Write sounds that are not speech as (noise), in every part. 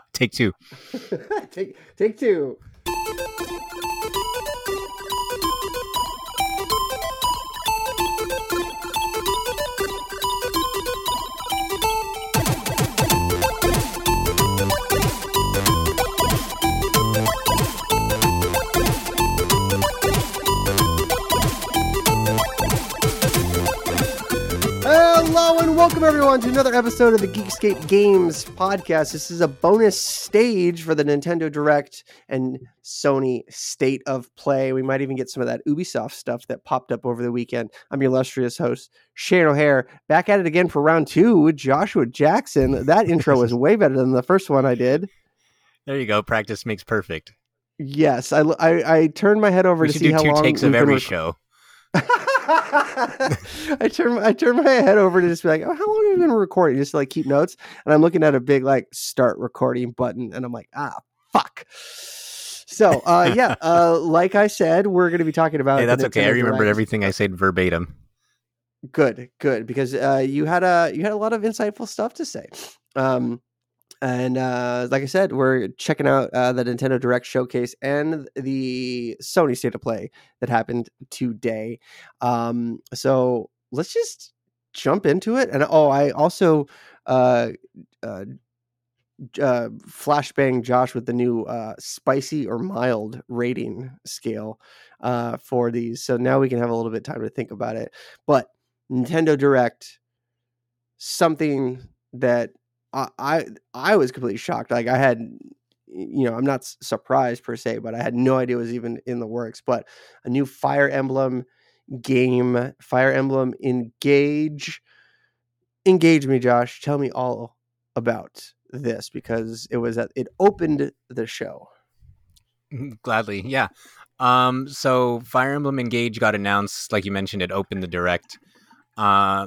(laughs) take two. (laughs) take take two. Welcome everyone to another episode of the Geekscape Games podcast. This is a bonus stage for the Nintendo Direct and Sony State of Play. We might even get some of that Ubisoft stuff that popped up over the weekend. I'm your illustrious host, Shane O'Hare, back at it again for round two with Joshua Jackson. That intro was (laughs) way better than the first one I did. There you go. Practice makes perfect. Yes, I, I, I turned my head over We to see do how two long takes of every rec- show. I turn I turn my head over to just be like, oh, how long have we been recording? Just to, like keep notes, and I'm looking at a big like start recording button, and I'm like, ah, fuck. So, uh, yeah, (laughs) uh, like I said, we're going to be talking about. Hey, that's okay. I Nintendo remember everything I said verbatim. Good, good, because uh, you had a you had a lot of insightful stuff to say. Um, and uh, like I said, we're checking out uh, the Nintendo Direct showcase and the Sony State of Play that happened today. Um, so let's just jump into it. And oh, I also uh, uh, uh, flashbang Josh with the new uh, spicy or mild rating scale uh, for these. So now we can have a little bit of time to think about it. But Nintendo Direct, something that I, I was completely shocked. Like I had, you know, I'm not surprised per se, but I had no idea it was even in the works. But a new Fire Emblem game, Fire Emblem Engage, engage me, Josh. Tell me all about this because it was at it opened the show. Gladly, yeah. Um, so Fire Emblem Engage got announced, like you mentioned, it opened the direct. Uh,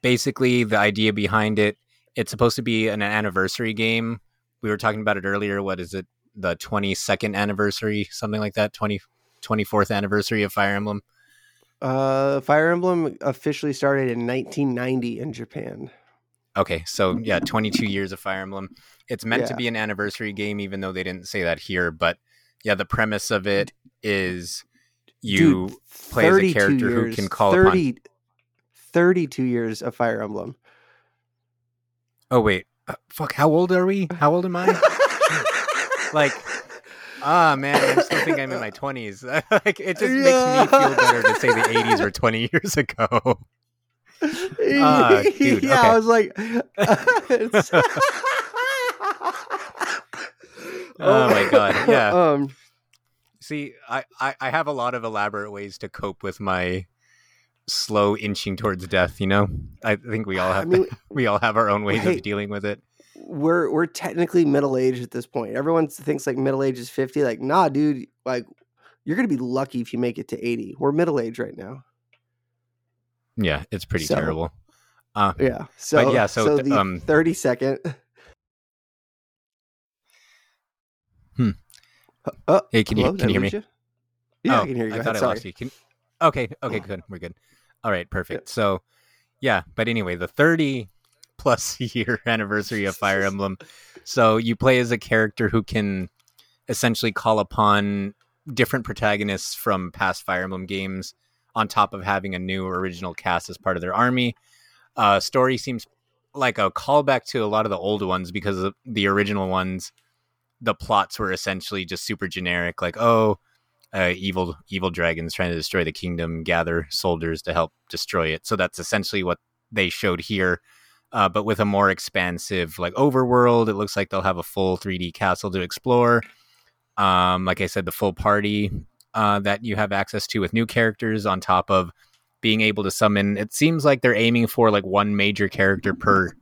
basically, the idea behind it, it's supposed to be an anniversary game. We were talking about it earlier. What is it? The 22nd anniversary, something like that, 20, 24th anniversary of Fire Emblem. Uh, Fire Emblem officially started in 1990 in Japan. Okay, so yeah, 22 years of Fire Emblem. It's meant to be an anniversary game, even though they didn't say that here. But yeah, the premise of it is you Dude, play as a 32 character who can call upon- 32 years of Fire Emblem. Oh wait, uh, fuck. How old are we? How old am I? (laughs) like, ah man, I still think I'm in my twenties. (laughs) like, it just makes me feel better to say the '80s were 20 years ago. (laughs) Ah, dude, yeah, okay. I was like, Oh my God, yeah. Um, See, I, I I have a lot of elaborate ways to cope with my slow inching towards death. You know, I think we all I have mean, (laughs) we all have our own ways of dealing with it. we're we're technically middle aged at this point. Everyone thinks like middle age is fifty. Like, nah, dude. Like, you're gonna be lucky if you make it to eighty. We're middle age right now. Yeah, it's pretty So- terrible. Uh, Yeah. So yeah, so th- the um, thirty second. Hmm. Uh, hey, can you can you hear me? you? Yeah, oh, I can hear you. I thought ahead. I Sorry. lost you. Can... Okay, okay, good. We're good. All right, perfect. So, yeah, but anyway, the 30 plus (laughs) year anniversary of Fire (laughs) Emblem. So, you play as a character who can essentially call upon different protagonists from past Fire Emblem games on top of having a new original cast as part of their army. Uh, story seems like a callback to a lot of the old ones because the original ones the plots were essentially just super generic like oh uh, evil evil dragons trying to destroy the kingdom gather soldiers to help destroy it. So that's essentially what they showed here. Uh, but with a more expansive like overworld it looks like they'll have a full 3d castle to explore. Um, like i said the full party uh, that you have access to with new characters on top of being able to summon. It seems like they're aiming for like one major character per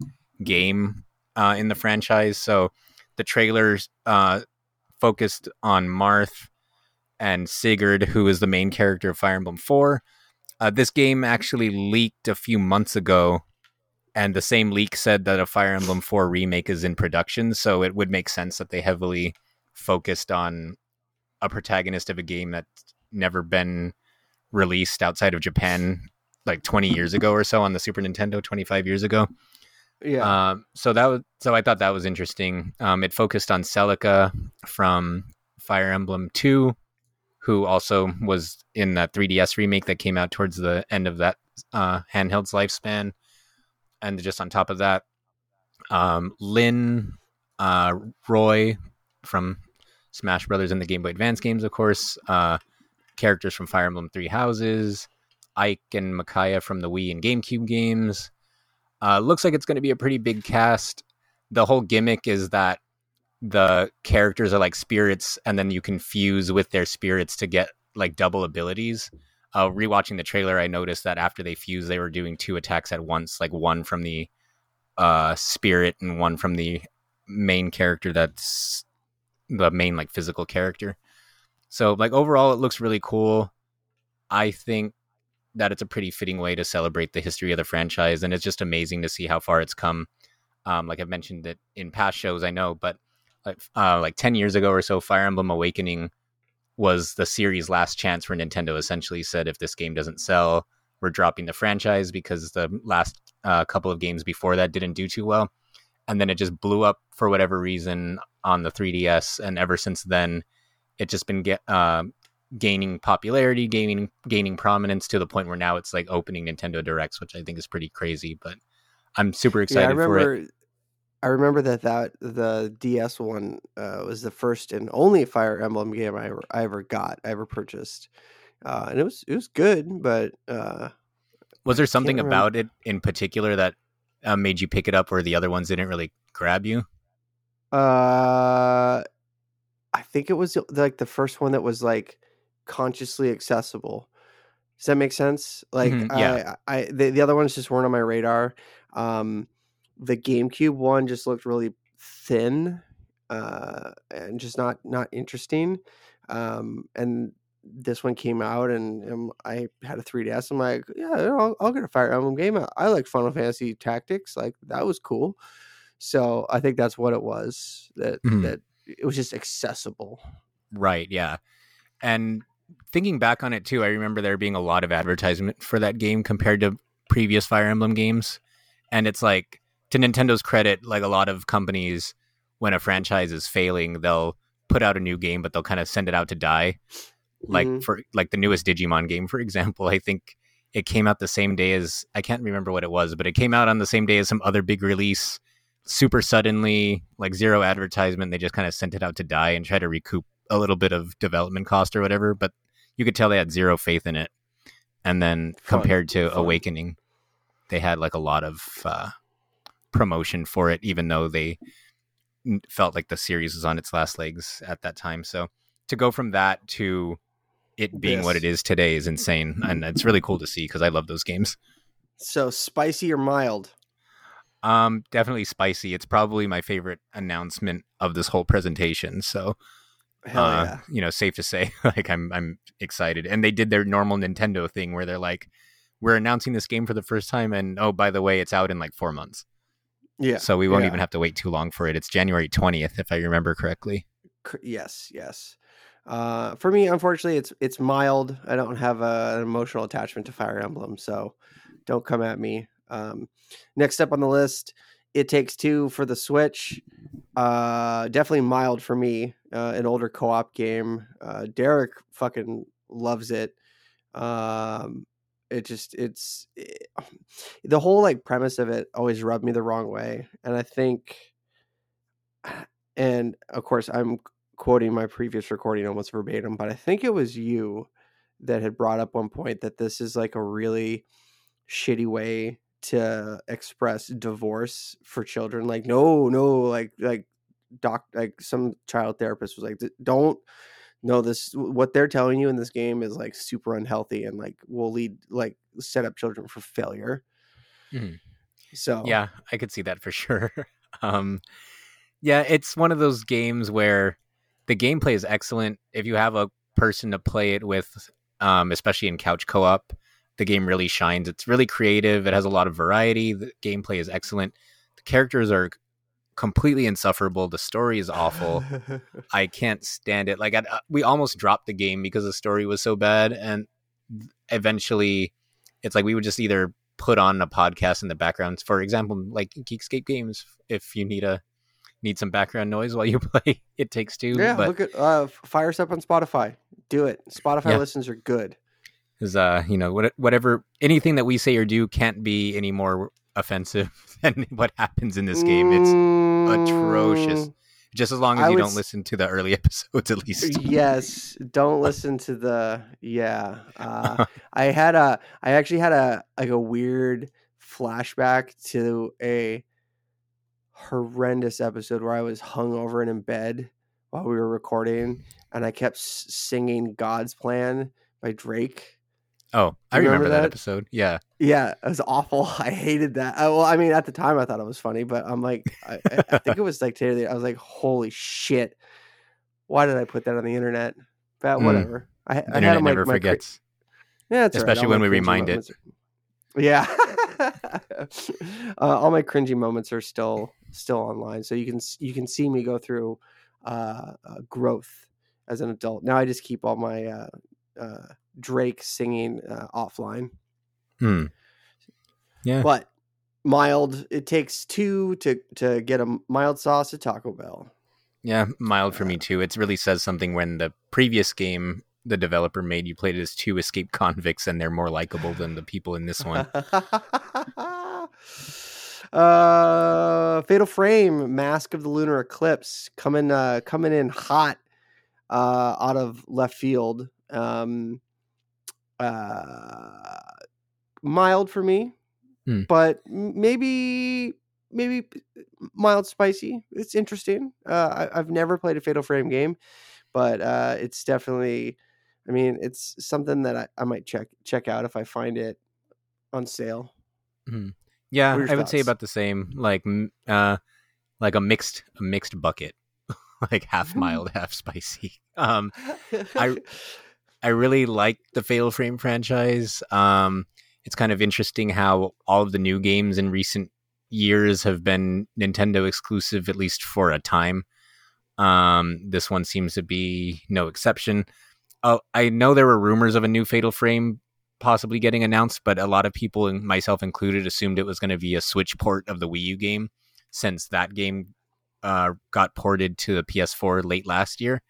game uh, in the franchise. So the trailers uh, focused on Marth and Sigurd, who is the main character of Fire Emblem 4. Uh, this game actually leaked a few months ago, and the same leak said that a Fire Emblem 4 remake is in production, so it would make sense that they heavily focused on a protagonist of a game that's never been released outside of Japan like 20 years ago or so on the Super Nintendo, 25 years ago. Yeah. Um, so that was so I thought that was interesting. Um, it focused on Celica from Fire Emblem Two, who also was in that 3DS remake that came out towards the end of that uh, handheld's lifespan. And just on top of that, um, Lyn, uh, Roy from Smash Brothers and the Game Boy Advance games, of course. Uh, characters from Fire Emblem Three Houses, Ike and Micaiah from the Wii and GameCube games. Uh, looks like it's going to be a pretty big cast. The whole gimmick is that the characters are like spirits, and then you can fuse with their spirits to get like double abilities. Uh, rewatching the trailer, I noticed that after they fuse, they were doing two attacks at once, like one from the uh, spirit and one from the main character that's the main like physical character. So like overall, it looks really cool. I think that it's a pretty fitting way to celebrate the history of the franchise, and it's just amazing to see how far it's come. Um, like I've mentioned it in past shows, I know, but like uh, like ten years ago or so, Fire Emblem Awakening was the series' last chance where Nintendo essentially said, if this game doesn't sell, we're dropping the franchise because the last uh, couple of games before that didn't do too well, and then it just blew up for whatever reason on the 3DS, and ever since then, it's just been get uh, gaining popularity, gaining gaining prominence to the point where now it's like opening Nintendo Directs, which I think is pretty crazy. But I'm super excited yeah, I remember, for it. I remember that that the DS one uh, was the first and only Fire Emblem game I ever, I ever got, I ever purchased, uh, and it was it was good. But uh, was there something about it in particular that uh, made you pick it up, where the other ones didn't really grab you? Uh, I think it was like the first one that was like consciously accessible. Does that make sense? Like, Mhm, yeah. I, I, the, the other ones just weren't on my radar. Um, the GameCube one just looked really thin, uh, and just not not interesting. Um, and this one came out, and, um, I had a 3DS. I'm like, yeah, I'll, I'll get a Fire Emblem game. I, I like Final Fantasy Tactics. Like that was cool. So I think that's what it was. That Mhm. that it was just accessible. Right, yeah. And thinking back on it too, I remember there being a lot of advertisement for that game compared to previous Fire Emblem games. And it's like to Nintendo's credit, like a lot of companies when a franchise is failing, they'll put out a new game but they'll kind of send it out to die. Like Mhm. for like the newest Digimon game for (laughs) example, I think it came out the same day as I can't remember what it was, but it came out on the same day as some other big release super suddenly, like zero advertisement. They just kind of sent it out to die and try to recoup a little bit of development cost or whatever. But you could tell they had zero faith in it. And then Fun, compared to fun. Awakening, they had like a lot of uh, promotion for it, even though they felt like the series was on its last legs at that time. So to go from that to it being what it is today is insane. And it's really cool to see because I love those games. So spicy or mild? Um, definitely spicy. It's probably my favorite announcement of this whole presentation. So, Hell uh, yeah! you know, safe to say, (laughs) like I'm I'm excited. And they did their normal Nintendo thing where they're like, "We're announcing this game for the first time, and oh, by the way, it's out in like four months, Yeah. so we won't yeah. even have to wait too long for it. It's January twentieth, if I remember correctly." Yes, yes. Uh, for me, unfortunately, it's it's mild. I don't have a, an emotional attachment to Fire Emblem, so don't come at me. Um, next up on the list, It Takes Two for the Switch. Uh, definitely mild for me. Uh, an older co-op game. Uh, Derek fucking loves it. Um, it just it's eh, it, (sighs) the whole like premise of it always rubbed me the wrong way, and I think, (sighs) and of course, I'm quoting my previous recording almost verbatim, but I think it was you that had brought up one point that this is like a really shitty way to express divorce for children. Like, no, no, like, like, doc, like some child therapist was like, don't, no, this, what they're telling you in this game is like super unhealthy and like will lead, like, set up children for failure. Mhm. So, Yeah, I could see that for (laughs) sure. um, yeah, it's one of those games where the gameplay is excellent. If you have a person to play it with, um, especially in couch co-op, the game really shines. It's really creative. It has a lot of variety. The gameplay is excellent. The characters are completely insufferable. The story is awful. (laughs) I can't stand it. Like I, uh, we almost dropped the game because the story was so bad, and eventually, it's like we would just either put on a podcast in the background. For example, like Geekscape Games, if you need a need some background noise while you (laughs) play, it takes two. Yeah, but look at uh, fire us up on Spotify. Do it. Spotify Yeah. listens are good. is uh you know what whatever anything that we say or do can't be any more offensive (laughs) than what happens in this game. It's atrocious. Mm, just as long as I you don't s- listen to the early (laughs) episodes, at least. yes don't (laughs) listen to the yeah uh i had a i actually had a like a weird flashback to a horrendous episode where i was hungover and in bed while we were recording and i kept singing god's plan by drake Oh, I remember, remember that? that? episode. Yeah. yeah it was awful (laughs) i hated that uh, well i mean at the time i thought it was funny but i'm like i, I- I think it was like today i was like holy shit why did i put that on the internet but Mm. whatever I, I had Internet on my, never forgets. yeah, it's especially All when we remind it. are- Yeah, (laughs) uh, all my cringy moments are still still online, so you can you can see me go through uh, uh, growth as an adult. Now I just keep all my uh, uh, Drake singing uh, offline, Hmm. Yeah. but mild. It takes two to to get a mild sauce at Taco Bell. Yeah, mild for Uh, me too. It really says something when the previous game the developer made you played as two escaped (laughs) convicts and they're more likable than the people in this one. (laughs) uh fatal frame mask of the lunar eclipse coming uh coming in hot uh out of left field um uh mild for me Hmm. but maybe maybe mild spicy it's interesting uh I, i've never played a fatal frame game but uh it's definitely i mean it's something that i, I might check check out if i find it on sale Yeah, are your I would say about the same. Like, uh, like a mixed a mixed bucket, (laughs) like half (laughs) mild, half spicy. Um, I- (laughs) I really like the Fatal Frame franchise. Um, it's kind of interesting how all of the new games in recent years have been Nintendo exclusive, at least for a time. Um, this one seems to be no exception. Oh, I know there were rumors of a new Fatal Frame possibly getting announced, but a lot of people, myself included, assumed it was going to be a Switch port of the Wii U game, since that game uh, got ported to the PS4 late last year.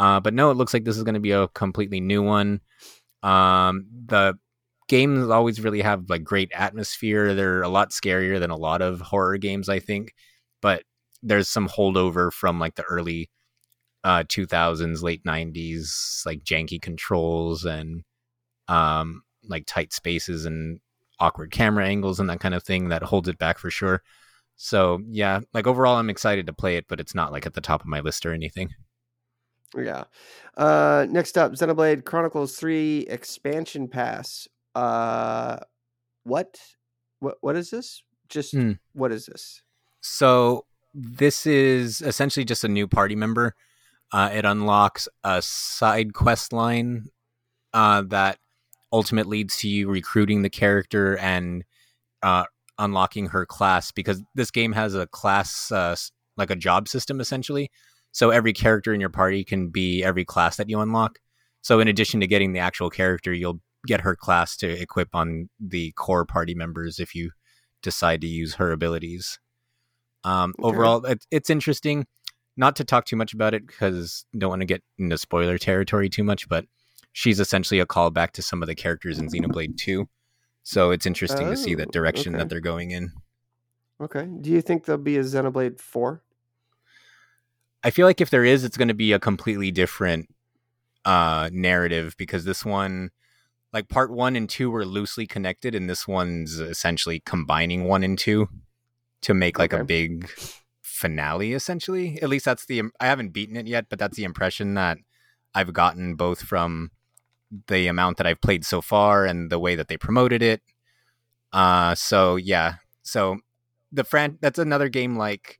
Uh, but no, it looks like this is going to be a completely new one. Um, the games always really have like great atmosphere. They're a lot scarier than a lot of horror games, I think. But there's some holdover from like the early uh 2000s, late 90s, like janky controls and um like tight spaces and awkward camera angles and that kind of thing that holds it back for sure. So yeah, like overall, I'm excited to play it, but it's not like at the top of my list or anything. Yeah. Uh, next up, Xenoblade Chronicles Three Expansion Pass. Uh, what? What? What is this? Just Hmm. what is this? So this is essentially just a new party member. Uh, it unlocks a side quest line uh, that ultimately leads to you recruiting the character and uh, unlocking her class because this game has a class uh, like a job system essentially. So every character in your party can be every class that you unlock. So in addition to getting the actual character, you'll get her class to equip on the core party members if you decide to use her abilities. Um, Okay. Overall, it, it's interesting. Not to talk too much about it because don't want to get into spoiler territory too much, but she's essentially a callback to some of the characters in Xenoblade 2. So it's interesting to see the Oh, direction okay. that they're going in. Okay. Do you think there'll be a Xenoblade Four? I feel like if there is, it's going to be a completely different uh, narrative because this one, like part one and two, were loosely connected, and this one's essentially combining one and two to make like a big finale. Essentially, at least that's the. I haven't beaten it yet, but that's the impression that I've gotten both from the amount that I've played so far and the way that they promoted it. Uh, so yeah, so the fran that's another game like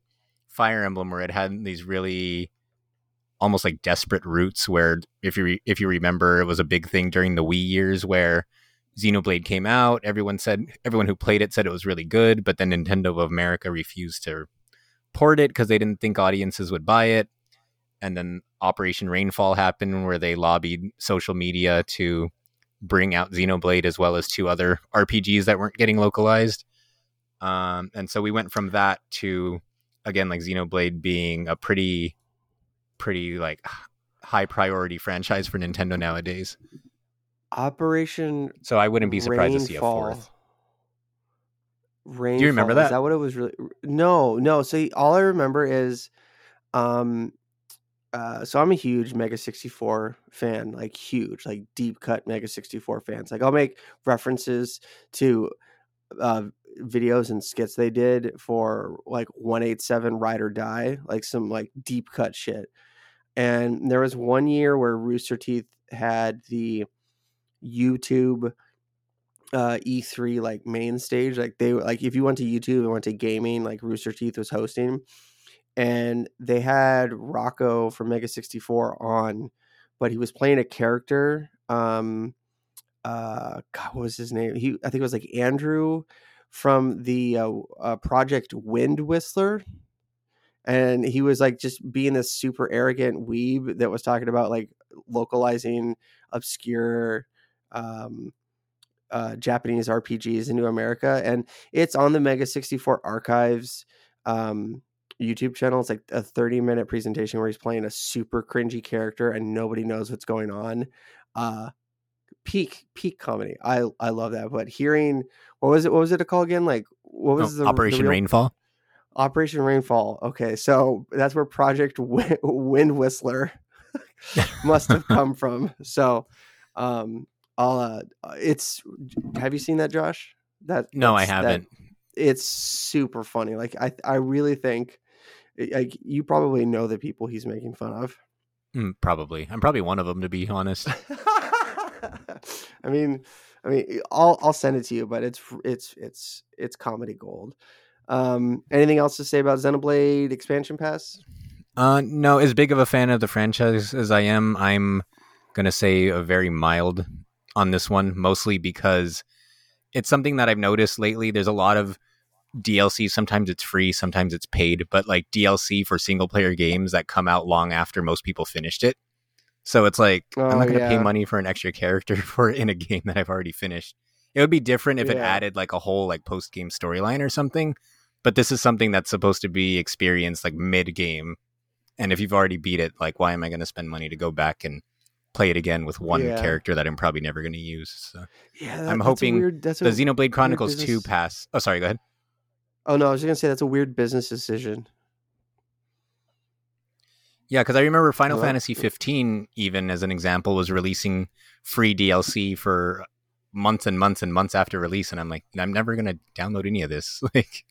Fire Emblem where it had these really almost like desperate roots where if you re- if you remember it was a big thing during the Wii years where Xenoblade came out everyone said everyone who played it said it was really good but then Nintendo of America refused to port it because they didn't think audiences would buy it and then Operation Rainfall happened where they lobbied social media to bring out Xenoblade as well as two other RPGs that weren't getting localized. Um, and so we went from that to again like Xenoblade being a pretty pretty like high priority franchise for Nintendo nowadays. Operation So I wouldn't be surprised to see a fourth. Rainfall. Do you remember Is that? that what it was really? No, no. So all I remember is, um, uh, so I'm a huge Mega 64 fan, like huge, like deep cut Mega 64 fans. Like I'll make references to uh, videos and skits they did for like 187 Ride or Die, like some like deep cut shit. And there was one year where Rooster Teeth had the YouTube uh E3 like main stage like they like if you went to YouTube and went to gaming like Rooster Teeth was hosting and they had Rocco from Mega 64 on but he was playing a character um uh God, what was his name he I think it was like Andrew from the uh, uh Project Wind Whistler and he was like just being this super arrogant weeb that was talking about like localizing obscure um uh, Japanese RPGs into America, and it's on the Mega 64 Archives um, YouTube channel. It's like a 30 minute presentation where he's playing a super cringy character and nobody knows what's going on. Uh, peak peak comedy. I I love that. But hearing what was it? What was it called again? Like what was Oh, the Operation the real- Rainfall? Operation Rainfall. Okay, so that's where Project Wind Whistler (laughs) must have (laughs) come from. So, um, I'll. Uh, it's. Have you seen that, Josh? That No, I haven't. it's super funny. Like I, I really think, like you probably know the people he's making fun of. Mm, probably. I'm probably one of them, to be honest. (laughs) (laughs) I mean, I mean, I'll I'll send it to you, but it's it's it's it's comedy gold. Um, anything else to say about Xenoblade Expansion Pass? Uh, no, as big of a fan of the franchise as I am, I'm gonna say a very mild on this one, mostly because it's something that I've noticed lately. There's a lot of DLC. Sometimes it's free, sometimes it's paid, but like DLC for single player games that come out long after most people finished it. So it's like I'm Oh, not gonna pay money for an extra character (laughs) for in a game that I've already finished. It would be different if it added like a whole like post game storyline or something. But this is something that's supposed to be experienced like mid game. And if you've already beat it, like why am I going to spend money to go back and play it again with one Yeah. character that I'm probably never going to use? So Yeah, I'm that's hoping weird, the Xenoblade Chronicles 2 pass. Oh, sorry, go ahead. Oh no, I was just gonna say that's a weird business decision. Yeah, because I remember Final Hello? Fantasy 15, even as an example, was releasing free DLC for months and months and months after release, and I'm like, I'm never gonna download any of this. (laughs) like,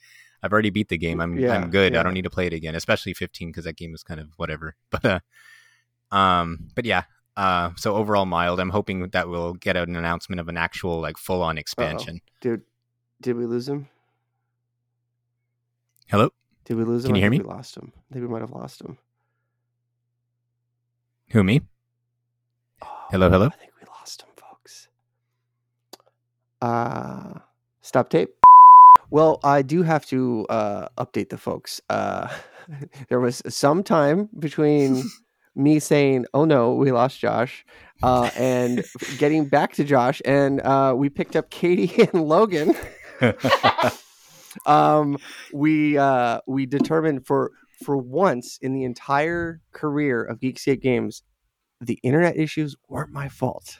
I've already beat the game. I'm Yeah, I'm good. yeah. I don't need to play it again, especially 15 because that game was kind of whatever. (laughs) But uh, um, but yeah. Uh, so overall mild. I'm hoping that we'll get an announcement of an actual like full on expansion. Dude, did we lose him? Hello, Did we lose him? Can you hear me? We lost him. I think we might have lost him. Who me? Oh, Hello, hello? I think we lost him, folks. Uh stop tape. Well, I do have to uh update the folks. Uh (laughs) there was some time between (laughs) me saying, "Oh no, we lost Josh," uh, and (laughs) getting back to Josh, and uh, we picked up Katie and Logan. um, we uh, we determined for for once in the entire career of Geekscape Games, the internet issues weren't my fault.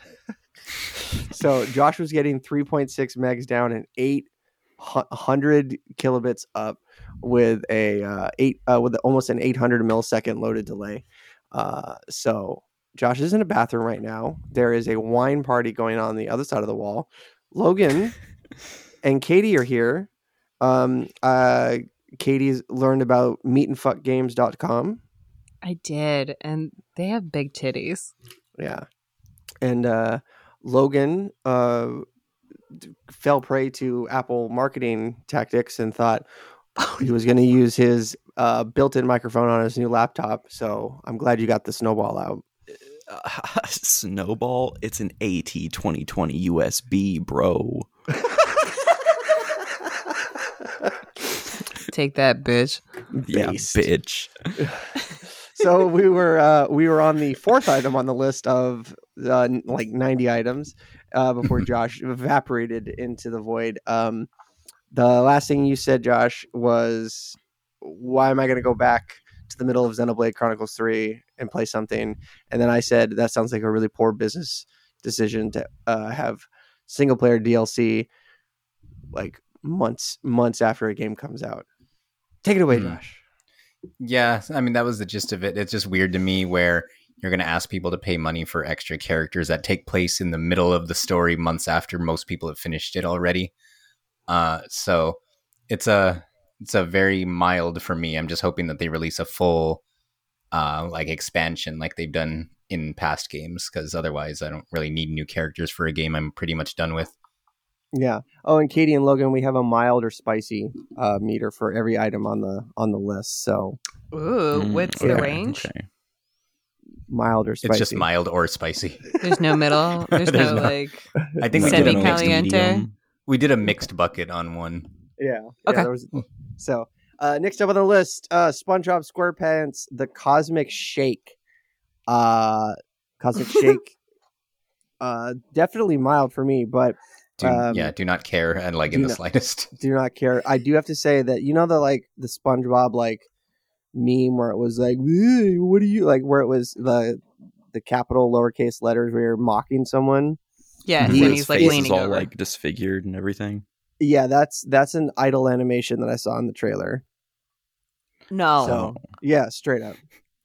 (laughs) so Josh was getting 3.6 megs down and 800 kilobits up with a uh, eight uh, with almost an 800 millisecond loaded delay. Uh, so Josh is in a bathroom right now. There is a wine party going on, on the other side of the wall. Logan (laughs) and Katie are here. Um, uh, Katie's learned about meetandfuckgames.com. I did, and they have big titties. Yeah. And uh, Logan uh, fell prey to Apple marketing tactics and thought he was going to use his uh, built-in microphone on his new laptop. So I'm glad you got the snowball out. Uh, (laughs) Snowball, it's an AT 2020 USB, bro. (laughs) Take that, bitch. Yeah, Based. (laughs) bitch. (laughs) so we were uh, we were on the fourth item on the list of uh, like 90 items, uh, before (laughs) Josh evaporated into the void. Um, the last thing you said, Josh, was why am I going to go back to the middle of Xenoblade Chronicles 3 and play something? And then I said that sounds like a really poor business decision to uh, have single player DLC like months months after a game comes out. Take it away, Hmm. Josh. Yeah, I mean that was the gist of it. It's just weird to me where you're going to ask people to pay money for extra characters that take place in the middle of the story months after most people have finished it already. Uh, so it's a it's a very mild for me. I'm just hoping that they release a full uh, like expansion like they've done in past games because otherwise I don't really need new characters for a game I'm pretty much done with. Yeah. Oh, and Katie and Logan, we have a mild or spicy uh, meter for every item on the on the list. So Ooh, Mm, what's okay, the range? Okay. mild or spicy. It's just mild or spicy. (laughs) There's no middle. There's, (laughs) There's no, no- like. I think we did, a mixed, caliente. medium. we did a mixed bucket on one. Yeah. Okay. Yeah, there was, so uh, next up on the list, uh, SpongeBob SquarePants, the Cosmic Shake. Uh, Cosmic (laughs) Shake. Uh, definitely mild for me, but Do, Um, yeah, do not care and like in the not- slightest. do not care. I do have to say that you know the like the SpongeBob like meme where it was like, "What do you like?" Where it was the the capital lowercase letters where you're mocking someone. Yes, His and he's like face leaning all over. like disfigured and everything. Yeah, that's that's an idle animation that I saw in the trailer. no, So yeah, straight up.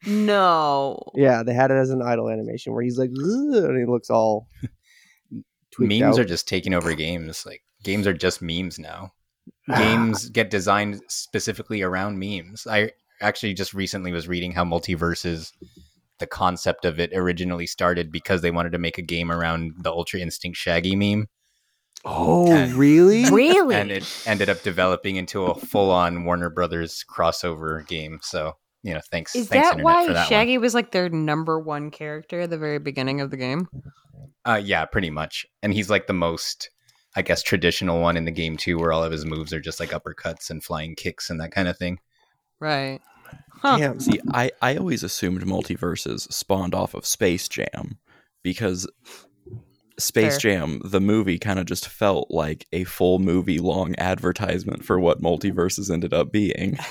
no. Yeah, they had it as an idle animation where he's like, and he looks all tweaked memes out. are just taking over games. Like games are just memes now. Ah. games get designed specifically around memes. I actually just recently was reading how MultiVersus the concept of it originally started because they wanted to make a game around the Ultra Instinct Shaggy meme Oh, And- really? (laughs) Really? and it ended up developing into a full-on Warner Brothers crossover game. So, you know, thanks Is thanks that internet why for that Shaggy was like their number one character at the very beginning of the game? One. Uh yeah, pretty much. And he's like the most I guess traditional one in the game too where all of his moves are just like uppercuts and flying kicks and that kind of thing. Right. Huh. Damn. See, I, I always assumed MultiVersus spawned off of Space Jam because Space Fair. Jam, the movie, kind of just felt like a full movie long advertisement for what MultiVersus ended up being. (laughs)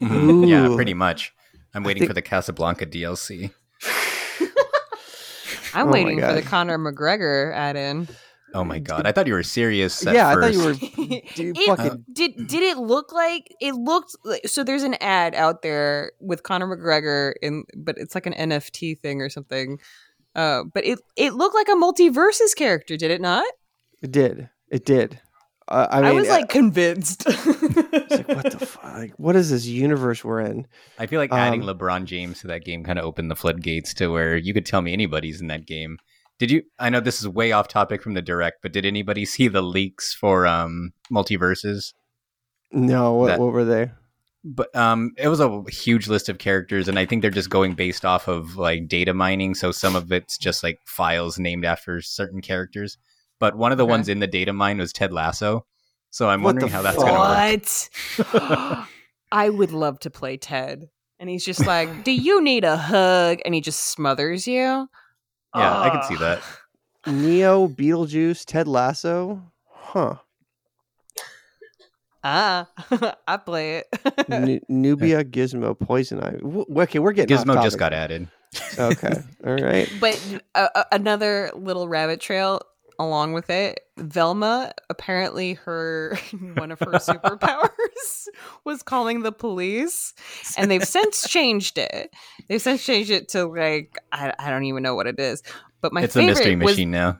Yeah, pretty much. I'm waiting think- for the Casablanca DLC. I'm Oh waiting for the Conor McGregor add in. Oh my god! I thought you were serious. At Yeah, I thought you were. (laughs) Dude, It- fucking did did it look like it looked like so there's an ad out there with Conor McGregor in but it's like an NFT thing or something. Uh, but it it looked like a MultiVersus character, did it not? It did. It did. Uh, I I, mean, was like convinced. it's like, what the fuck? Like, what is this universe we're in? I feel like adding Um, LeBron James to that game kind of opened the floodgates to where you could tell me anybody's in that game. Did you? I know this is way off topic from the direct, but did anybody (laughs) see the leaks for um MultiVersus? No, what, That- what were they? But um, it was a huge list of characters, and I think they're just going based off of like data mining. So some of it's just like files named after certain characters. But one of the Okay. ones in the data mine was Ted Lasso. So I'm What wondering how that's going to work. what? (gasps) I would love to play Ted. And he's just like, "Do you need a hug?" And he just smothers you. Yeah, I can see that. (laughs) Neo, Beetlejuice, Ted Lasso. Huh. Ah, (laughs) I play it. N- (laughs) Nubia, Gizmo, Poison Ivy. W- okay, we're getting off Gizmo just got added. Okay, all right. But uh, uh, another little rabbit trail along with it. Velma apparently her (laughs) one of her superpowers (laughs) was calling the police, and they've since changed it. They've since changed it to like I, I don't even know what it is. But my it's a favorite mystery was- machine now.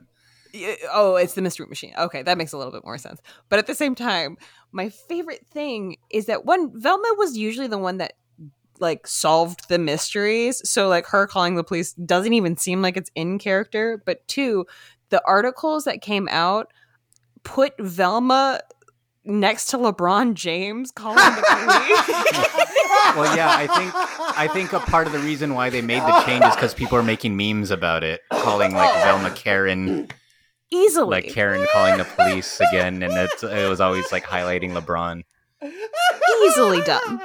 Oh, it's the mystery machine. Okay, that makes a little bit more sense. But at the same time, my favorite thing is that one Velma was usually the one that like solved the mysteries. So like her calling the police doesn't even seem like it's in character. But two, the articles that came out put Velma next to LeBron James calling the (laughs) police. Well, yeah, I think I think a part of the reason why they made the change is because people are making memes about it, calling like oh. Velma Karen, easily. like Karen calling the police again, and it's, it was always like highlighting LeBron. easily done.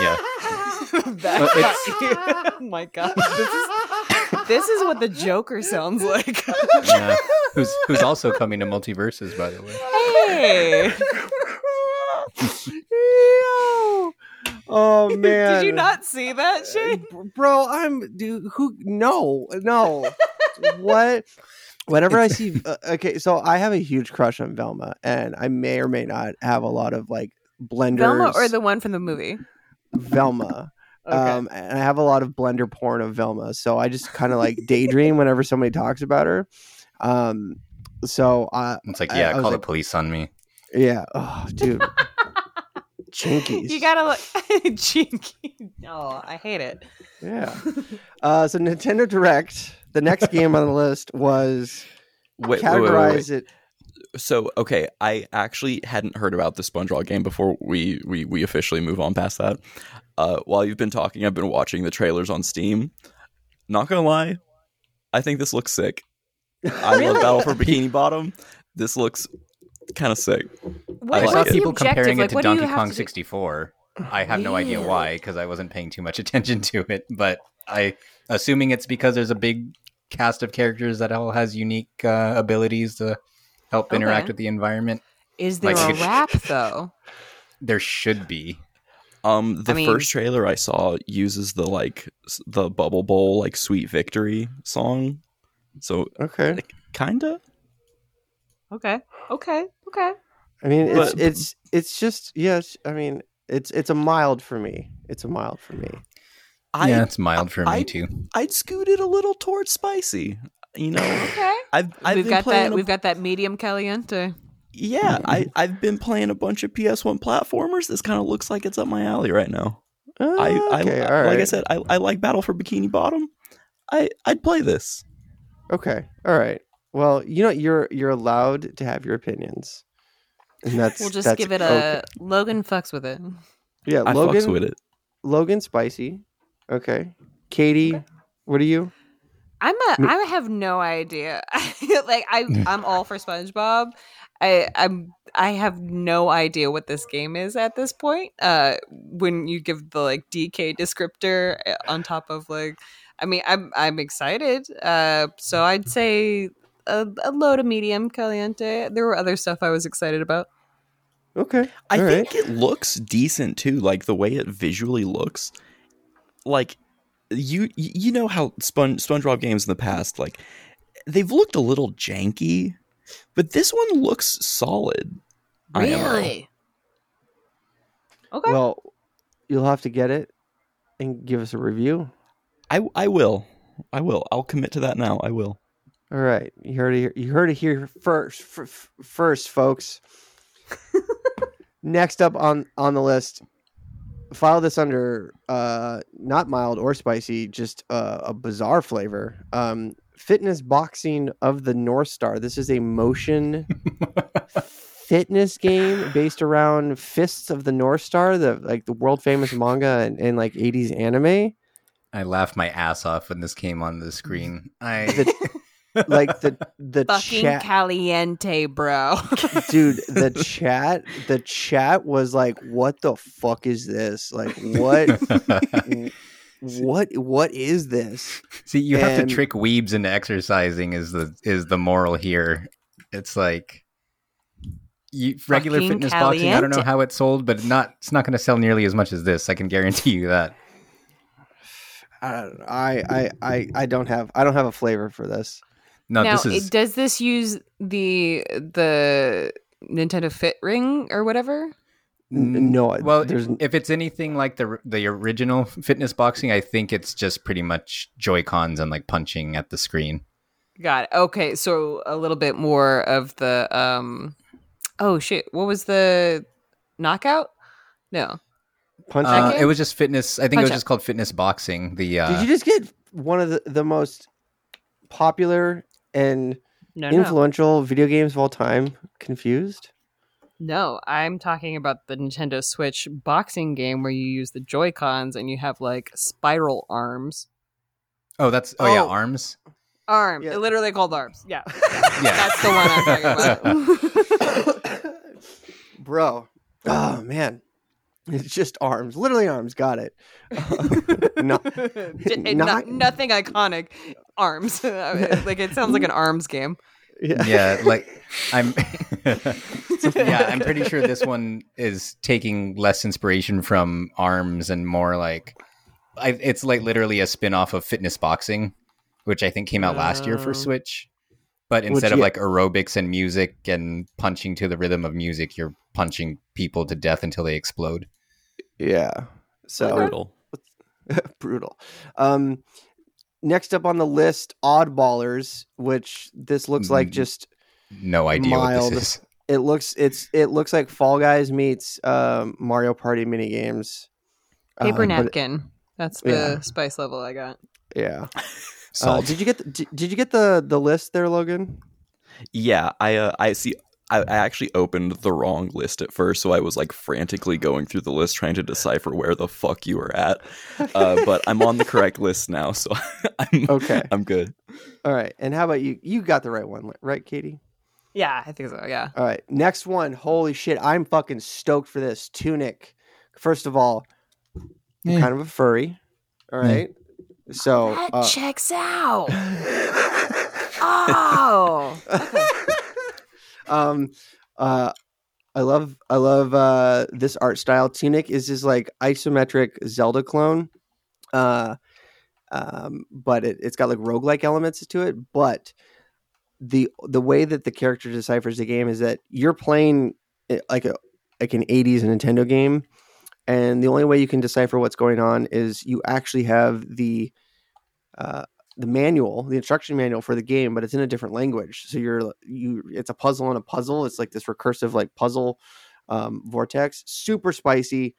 Yeah, (laughs) That- oh (laughs) my god. This is this is what the Joker sounds like. Yeah. Who's who's also coming to MultiVersus, by the way. hey, (laughs) Ew. Oh man! (laughs) did you not see that shit? Uh, bro? I'm dude. Who? No, no. what? Whenever I see, (laughs) uh, okay, so I have a huge crush on Velma, and I may or may not have a lot of like blenders. Velma or the one from the movie? Velma. Okay. Um, and I have a lot of blender porn of Velma, so I just kind of like (laughs) daydream whenever somebody talks about her. Um, so uh, It's like, yeah, I was call the like- police on me. yeah, oh, dude, (laughs) Chinkies. you gotta look cheeky. (laughs) No, I hate it. Yeah. Uh, so Nintendo Direct. The next game on the list was Wait, wait, wait, wait, categorize wait. it. So okay, I actually hadn't heard about the SpongeBob game before we we we officially move on past that. Uh, while you've been talking, I've been watching the trailers on Steam. Not gonna lie, I think this looks sick. (laughs) I love Battle for Bikini Bottom. This looks kind of sick. What, I like saw what's people objective? comparing Like, it to what do Donkey Kong to 64. I have no idea why because I wasn't paying too much (laughs) attention to it, but I assuming it's because there's a big cast of characters that all has unique uh, abilities to help interact with the environment. Is there Like, a it- rap though? (laughs) There should be. Um, the I mean- first trailer I saw uses the like the Bubble Bowl like Sweet Victory song, so Okay. like, kinda. Okay, okay, okay. I mean, it's But- it's it's just yes. I mean, it's it's a mild for me. It's a mild for me. I yeah, it's mild for me I- too. I'd scoot it a little towards spicy. You know, Okay. I've I've we've been got that. a We've got that medium caliente. Yeah, I I've been playing a bunch of PS1 platformers. This kind of looks like it's up my alley right now. I, I okay, like all right. I said, I, I like Battle for Bikini Bottom. I I'd play this. Okay, all right. Well, you know, you're you're allowed to have your opinions, and that's We'll just that's give it okay. a Logan fucks with it. yeah. I Logan, fucks with it. Logan, spicy. Okay, Katie, what are you? I'm a. Me- I have no idea. (laughs) like I, (laughs) I'm all for SpongeBob. I, I'm. I have no idea what this game is at this point. Uh, when you give the like DK descriptor uh, on top of like, I mean, I'm I'm excited. Uh, so I'd say a, a low to medium caliente. There were other stuff I was excited about. Okay, I all think right. it looks decent too. Like the way it visually looks. Like you you know how Spon- SpongeBob games in the past like they've looked a little janky, but this one looks solid. IMO. Okay. Well, you'll have to get it and give us a review. I I will. I will. I'll commit to that now. I will. All right, you heard it. Here, you heard it here first. F- f- first, folks. (laughs) Next up on on the list, file this under uh, not mild or spicy, just uh, a bizarre flavor. Um, fitness boxing of the North Star. This is a motion (laughs) fitness game based around Fists of the North Star, the like the world famous manga and, and like eighties anime. I laughed my ass off when this came on the screen. I The, (laughs) like the the Fucking chat. caliente, bro. (laughs) dude the chat the chat was like what the fuck is this like what what what is this See, you have to trick weebs into exercising is the is the moral here. It's like you, regular Fucking fitness boxing. I don't know how it's sold, but not it's not going to sell nearly as much as this. I can guarantee you that. I. I I I I don't have I don't have a flavor for this No, now, this is does this use the the Nintendo Fit Ring or whatever? N- no well. there's If it's anything like the the original fitness boxing, I think it's just pretty much Joy Cons and like punching at the screen. Got it. Okay, so a little bit more of the um. Oh shit! What was the knockout? No. punch Uh, it was just fitness. I think it was Punch-Out. just called fitness boxing. The uh, did you just get one of the, the most popular and No, no, influential video games of all time confused no. I'm talking about the Nintendo Switch boxing game where you use the Joy Cons and you have like spiral arms. oh, that's oh, yeah, Oh. arms. Arms. Yeah. Literally called arms. Yeah. Yeah. (laughs) That's the one I'm talking about. (laughs) (coughs) bro oh man it's just arms literally arms got it (laughs) not, J- eh, not- not- nothing iconic. arms. like it sounds like an arms game. Yeah. yeah, like I'm (laughs) Yeah, I'm pretty sure this one is taking less inspiration from arms and more like I, it's like literally a spin-off of fitness boxing, which I think came out last year for Oh. Switch. But instead of yeah. like aerobics and music and punching to the rhythm of music, you're punching people to death until they explode. Yeah. So Brutal. (laughs) brutal. Um, next up on the list, Oddballers, which this looks like Mm. just No idea Mild. what this is. it looks it's it looks like Fall Guys meets um, Mario Party mini games. Paper Um, but- napkin. That's the Yeah. spice level I got. yeah. (laughs) Uh, Salt. did you get the, did, did you get the the list there, Logan? Yeah, I uh, I see. I, I actually opened the wrong list at first, so I was like frantically going through the list trying to decipher where the fuck you were at. Uh, (laughs) but I'm on the correct list now, so (laughs) I'm Okay. I'm good. All right. And how about you? You got the right one, right, Katie? Yeah, I think so. Yeah. All right. Next one. Holy shit. I'm fucking stoked for this. Tunic. First of all, I'm kind of a furry. All right. So That uh, checks out. (laughs) oh. Okay. Um uh I love I love uh this art style. Tunic is this like isometric Zelda clone. Uh um but it, it's got like roguelike elements to it. But the the way that the character deciphers the game is that you're playing like a like an 80s Nintendo game and the only way you can decipher what's going on is you actually have the uh the manual, the instruction manual for the game, but it's in a different language. So you're you it's a puzzle on a puzzle. It's like this recursive like puzzle um vortex. Super spicy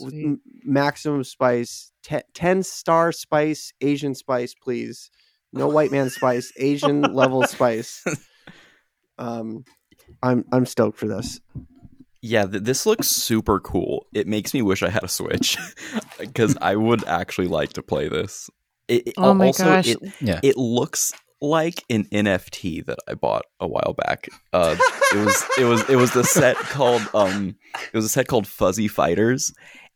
m- maximum spice, te- 10 star spice, Asian spice, please. No (laughs) white man spice, Asian level spice. Um I'm I'm stoked for this. Yeah, th- this looks super cool. It makes me wish I had a Switch (laughs) because I would actually like to play this. It, it- Oh my also, gosh. It, Yeah. it looks like an NFT that I bought a while back. Uh, it was it was it was the set (laughs) called um it was a set called Fuzzy Fighters,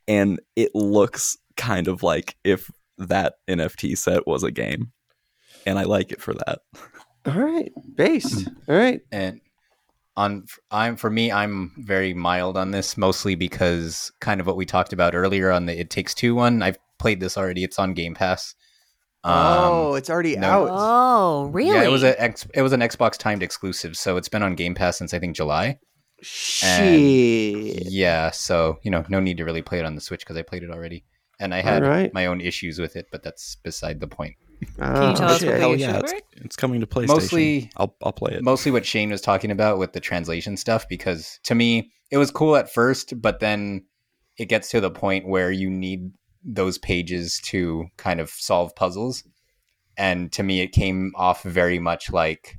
and it looks kind of like if that NFT set was a game, and I like it for that. All right, based. All right. and on i'm for me i'm very mild on this mostly because kind of what we talked about earlier on the it takes two one i've played this already it's on game pass Um, oh, it's already no. out. Oh, really? yeah it was a X, it was an xbox timed exclusive so it's been on game pass since i think july Shit. yeah so you know no need to really play it on the switch because i played it already and i had Alright. my own issues with it but that's beside the point Can you tell us what Hell the yeah, it's, it's coming to PlayStation. Mostly- I'll I'll play it. mostly what Shane was talking about with the translation stuff because to me it was cool at first, but then it gets to the point where you need those pages to kind of solve puzzles. And to me it came off very much like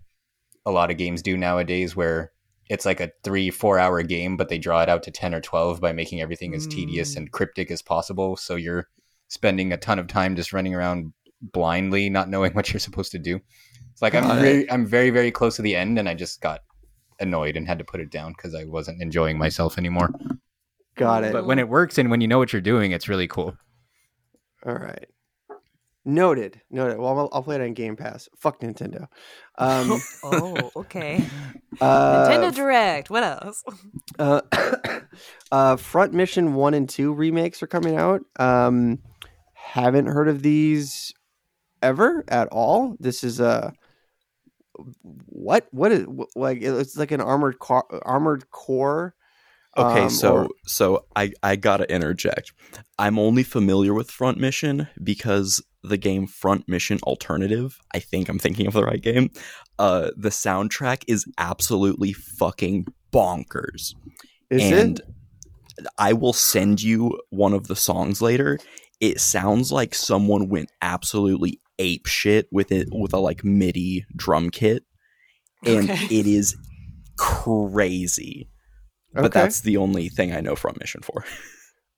a lot of games do nowadays where it's like a three, four hour game, but they draw it out to 10 or 12 by making everything as tedious Mm. and cryptic as possible. So you're spending a ton of time just running around blindly, not knowing (laughs) what you're supposed to do. It's like I'm it. very, I'm very, very close to the end, and I just got annoyed and had to put it down because I wasn't enjoying myself anymore. Got it. But when it works and when you know what you're doing, it's really cool. All right. Noted. Noted. Well, I'll, I'll play it on Game Pass. Fuck Nintendo. Um, (laughs) oh, okay. (laughs) uh, Nintendo Direct. What else? uh, (coughs) uh, Front Mission 1 and 2 remakes are coming out. Um, haven't heard of these ever at all. This is a. What? What is. Like, it's like an armored car, armored core. Okay, um, so or- so I I gotta interject. I'm only familiar with Front Mission because the game Front Mission Alternative. I think I'm thinking of the right game. Uh, the soundtrack is absolutely fucking bonkers, is and it? I will send you one of the songs later. It sounds like someone went absolutely ape shit with it with a like MIDI drum kit, and Okay. it is crazy but that's the only thing I know from Mission for. (laughs)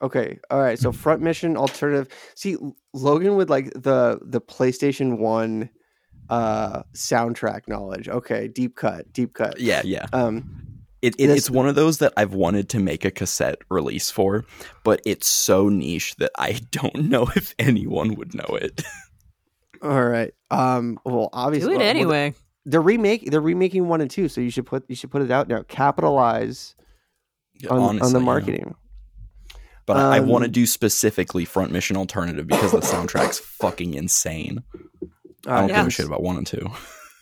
Okay. All right. So front mission alternative. See, Logan with like the the PlayStation One uh soundtrack knowledge. Okay, deep cut, deep cut. yeah, yeah. Um. It, it, it's one of those that I've wanted to make a cassette release for, but it's so niche that I (laughs) don't know if anyone would know it. (laughs) All right. Um. Well, obviously, Do it well, anyway. they're remake. They're remaking one and two, so you should put you should put it out now. Capitalize on, on Honestly, the yeah. marketing. But I, I Um, want to do specifically front mission alternative because the soundtrack's fucking insane. I don't Uh, Yeah. give a shit about one and two.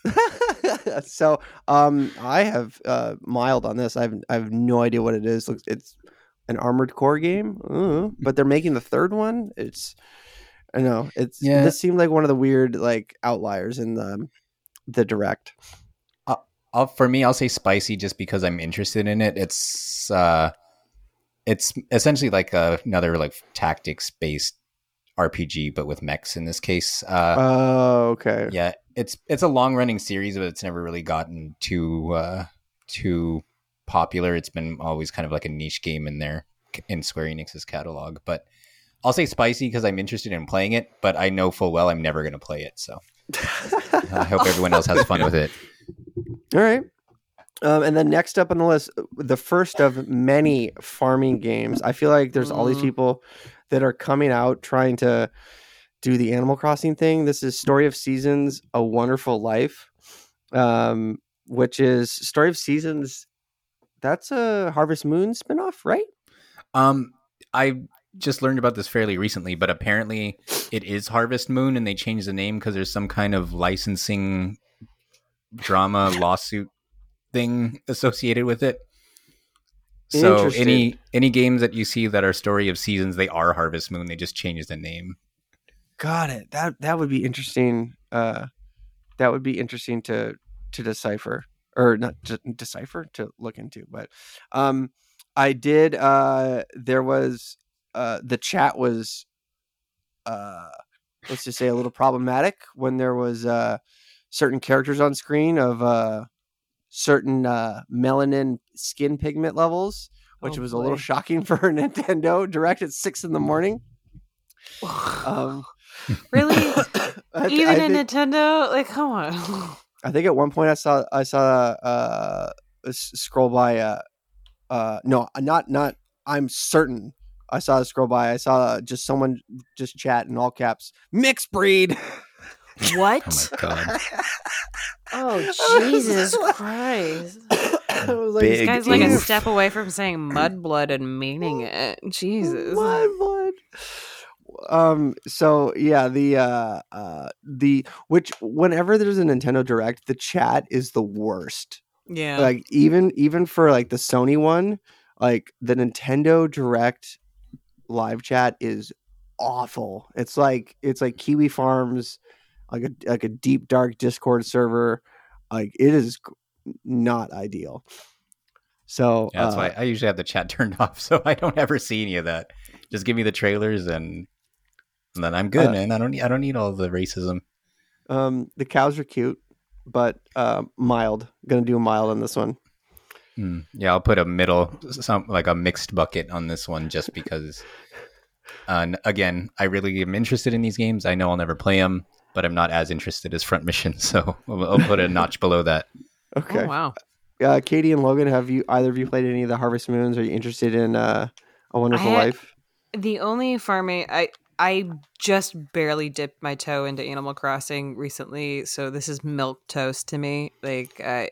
(laughs) so um i have uh mild on this i have i have no idea what it is it's an armored core game uh, but they're making the third one it's i know it's Yeah. this seemed like one of the weird like outliers in the the direct I'll, for me, I'll say spicy just because I'm interested in it. It's uh, it's essentially like a, another like tactics based RPG, but with mechs in this case. Uh, oh okay yeah, it's it's a long running series, but it's never really gotten too uh, too popular. It's been always kind of like a niche game in there in Square Enix's catalog. But I'll say spicy because I'm interested in playing it, but I know full well I'm never going to play it. So (laughs) I hope everyone else has fun with it. All right. Um, and then next up on the list the first of many farming games. I feel like there's all these Mm. people that are coming out trying to do the animal crossing thing. This is story of seasons a wonderful life um, which is story of seasons that's a harvest moon spinoff right? Um, I just learned about this fairly recently, but apparently it is Harvest Moon, and they changed the name because there's some kind of licensing drama lawsuit thing associated with it. So any any games that you see that are Story of Seasons, they are Harvest Moon. They just changed the name. got it that that would be interesting uh that would be interesting to to decipher or not to decipher to look into but um i did uh there was uh the chat was uh let's just say a little problematic when there was uh certain characters on screen of uh certain uh melanin skin pigment levels which Oh, was a little shocking (laughs) for a nintendo direct at six in the morning um (sighs) (coughs) really? Even in Nintendo? Like, come on. (sighs) I think at one point I saw I saw uh, a scroll by uh, uh no not not I'm certain I saw a scroll by I saw just someone just chat in all caps mixed breed (laughs) What? Oh my god! (laughs) Oh, (laughs) Jesus Christ. (coughs) Like, Big This guy's like a step away from saying mudblood and meaning it. Jesus. Blood, blood. Um. So yeah, the uh, uh, the which whenever there's a Nintendo Direct, the chat is the worst. Yeah. like even even for like the Sony one, like the Nintendo Direct live chat is awful. It's like it's like Kiwi Farms, like a like a deep dark Discord server. Like it is not ideal. So Yeah, that's uh, why I usually have the chat (laughs) turned off, so I don't ever see any of that. Just give me the trailers, and, and then I'm good, Uh, man. I don't need, I don't need all the racism. um the cows are cute, but uh, mild. Gonna do mild on this one. Mm, yeah, I'll put a middle, some like a mixed bucket on this one, just because. (laughs) Uh, again, I really am interested in these games. I know I'll never play them, but I'm not as interested as Front Mission, (laughs) so I'll, I'll put a notch below that. Okay. Oh, wow. Uh, Katie and Logan, have you either of you played any of the Harvest Moons? Are you interested in uh, A Wonderful I had- Life? The only farming I I just barely dipped my toe into Animal Crossing recently, so this is milk toast to me. Like I,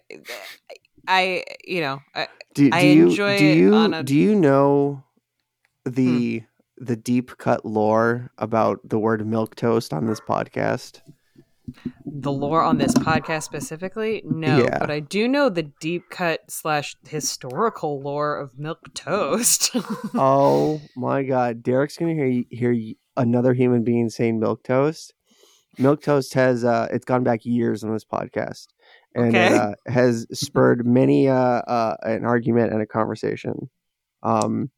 I you know, I, Do, do I you enjoy do it you a- do you know the the deep cut lore about the word milk toast on this podcast? the lore on this podcast specifically, no, Yeah. but I do know the deep cut slash historical lore of milk toast. (laughs) oh my god, Derek's gonna hear hear another human being saying milk toast. Milk toast has uh, it's gone back years on this podcast, and Okay. uh, has spurred many uh, uh, an argument and a conversation. Um,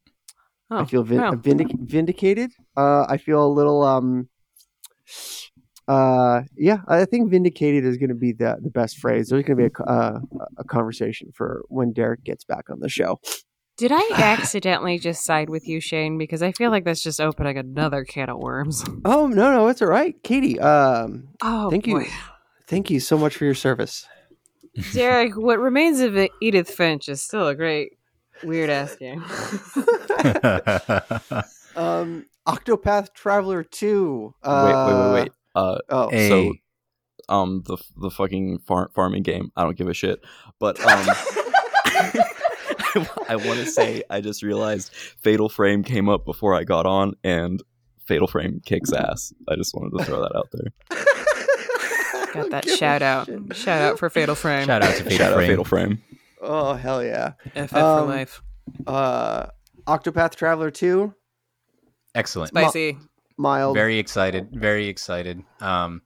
I Oh, feel vin- wow. vindic- vindicated. Uh, I feel a little um, uh, yeah. I think vindicated is going to be the the best phrase. There's going to be a uh, a conversation for when Derek gets back on the show. Did I (laughs) accidentally just side with you, Shane? Because I feel like that's just opening another can of worms. Oh no, no, it's all right, Katie. Um, Oh, Thank you. boy. thank you so much for your service. Derek. (laughs) What remains of Edith Finch is still a great weird ass game. (laughs) (laughs) Um, Octopath Traveler Two. wait, wait, Uh, wait, wait. Uh, Oh, Hey. So- um, the the fucking far- farming game. I don't give a shit. But um, (laughs) I, want to say I just realized Fatal Frame came up before I got on, and Fatal Frame kicks ass. I just wanted to throw that out there. Got that shout out. Shout out for Fatal Frame. Shout out to Fatal Shout out Frame. Fatal Frame. Oh hell yeah! FF for Um, life. Uh, Octopath Traveler two, Excellent. Spicy. mild. Very excited. Very excited. Um,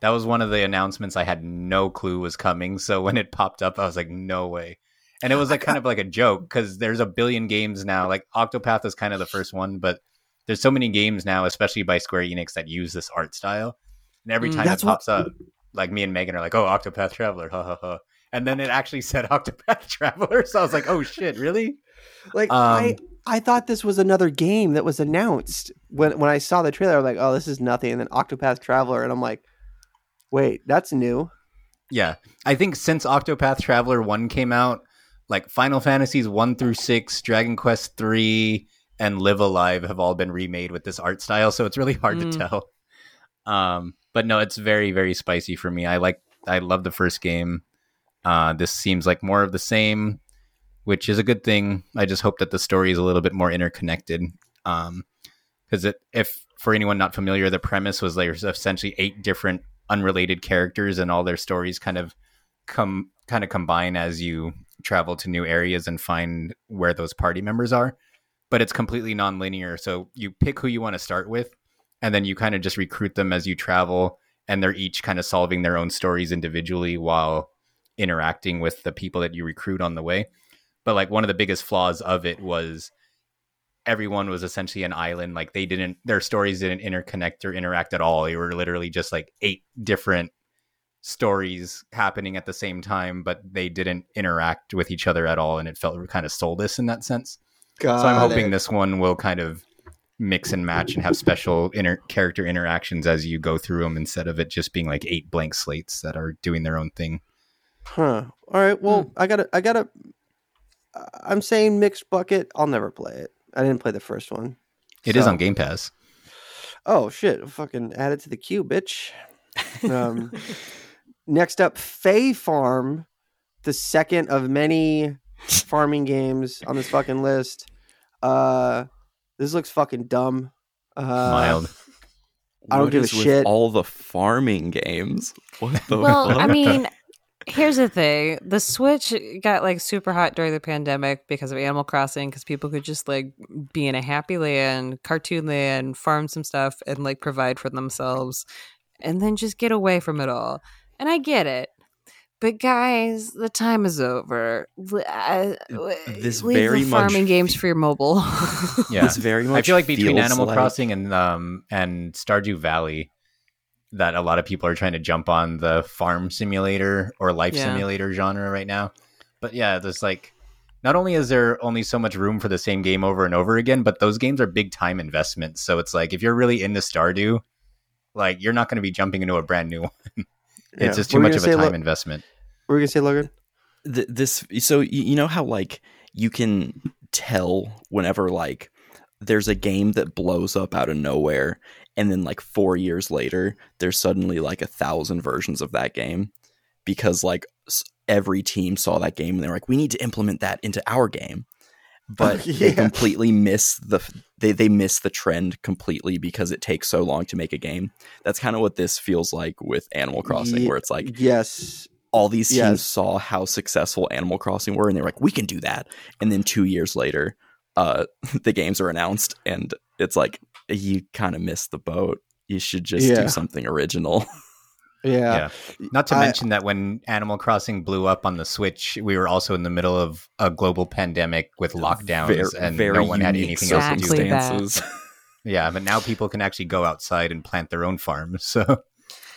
that was one of the announcements I had no clue was coming. So when it popped up, I was like, no way. And it was like kind of like a joke because there's a billion games now. Like Octopath is kind of the first one, but there's so many games now, especially by Square Enix, that use this art style. And every Mm. time That's it what- pops up, like me and Megan are like, "Oh, Octopath Traveler," ha ha ha. And then it actually said (laughs) Octopath Traveler, so I was like, "Oh shit, really?" Like Um, I, I thought this was another game that was announced when when I saw the trailer. I'm like, oh, this is nothing. And then Octopath Traveler, and I'm like, wait, that's new. Yeah, I think since Octopath Traveler One came out, like Final Fantasies One through Six, Dragon Quest Three, and Live A Live have all been remade with this art style, so it's really hard Mm. to tell. Um, but no, it's very very spicy for me. I like I love the first game. Uh, this seems like more of the same, which is a good thing. I just hope that the story is a little bit more interconnected. Um, because if for anyone not familiar, the premise was there's essentially eight different unrelated characters, and all their stories kind of come kind of combine as you travel to new areas and find where those party members are. But it's completely non-linear, so you pick who you want to start with, and then you kind of just recruit them as you travel, and they're each kind of solving their own stories individually while interacting with the people that you recruit on the way. But like one of the biggest flaws of it was everyone was essentially an island. Like they didn't, their stories didn't interconnect or interact at all. They were literally just like eight different stories happening at the same time, but they didn't interact with each other at all. And it felt kind of soulless in that sense. so I'm hoping this one will kind of mix and match and have special inter- character interactions as you go through them instead of it just being like eight blank slates that are doing their own thing. Huh. All right. Well, hmm. I gotta. I gotta. I'm saying mixed bucket. I'll never play it. I didn't play the first one. It is So- on Game Pass. Oh shit! Fucking add it to the queue, bitch. (laughs) Um, next up, Fae Farm, the second of many farming games on this fucking list. Uh, this looks fucking dumb. Uh, Mild. I don't What give a is with shit. All the farming games. What the Well, fuck? I mean, here's the thing: the Switch got like super hot during the pandemic because of Animal Crossing, because people could just like be in a happy land, cartoon land, farm some stuff, and like provide for themselves, and then just get away from it all. And I get it. But guys, the time is over. L- This leave very the much farming games for your mobile. Yeah. This very much I feel like between Animal like- Crossing and um and Stardew Valley, that a lot of people are trying to jump on the farm simulator or life Yeah. simulator genre right now. But yeah, there's like not only is there only so much room for the same game over and over again, but those games are big time investments. So it's like if you're really into Stardew, like you're not going to be jumping into a brand new one. yeah. It's just What too were much of a time Lo- investment. What were you gonna say, Logan? th- this so y- you know how like you can tell whenever like there's a game that blows up out of nowhere and then like 4 years later there's suddenly like a thousand versions of that game because like every team saw that game and they're like we need to implement that into our game but Oh, (laughs) they completely miss the they they miss the trend completely because it takes so long to make a game that's kind of what this feels like with Animal Crossing Ye- where it's like yes. all these teams Yes. saw how successful Animal Crossing were, and they're like, "We can do that." And then two years later, uh, (laughs) the games are announced, and it's like you kind of missed the boat. You should just Yeah. do something original. (laughs) Yeah. Not to I- mention that when Animal Crossing blew up on the Switch, we were also in the middle of a global pandemic with lockdowns, Ver- and no one had unique anything else to do. Exactly that. (laughs) Yeah, but now people can actually go outside and plant their own farms. (laughs) So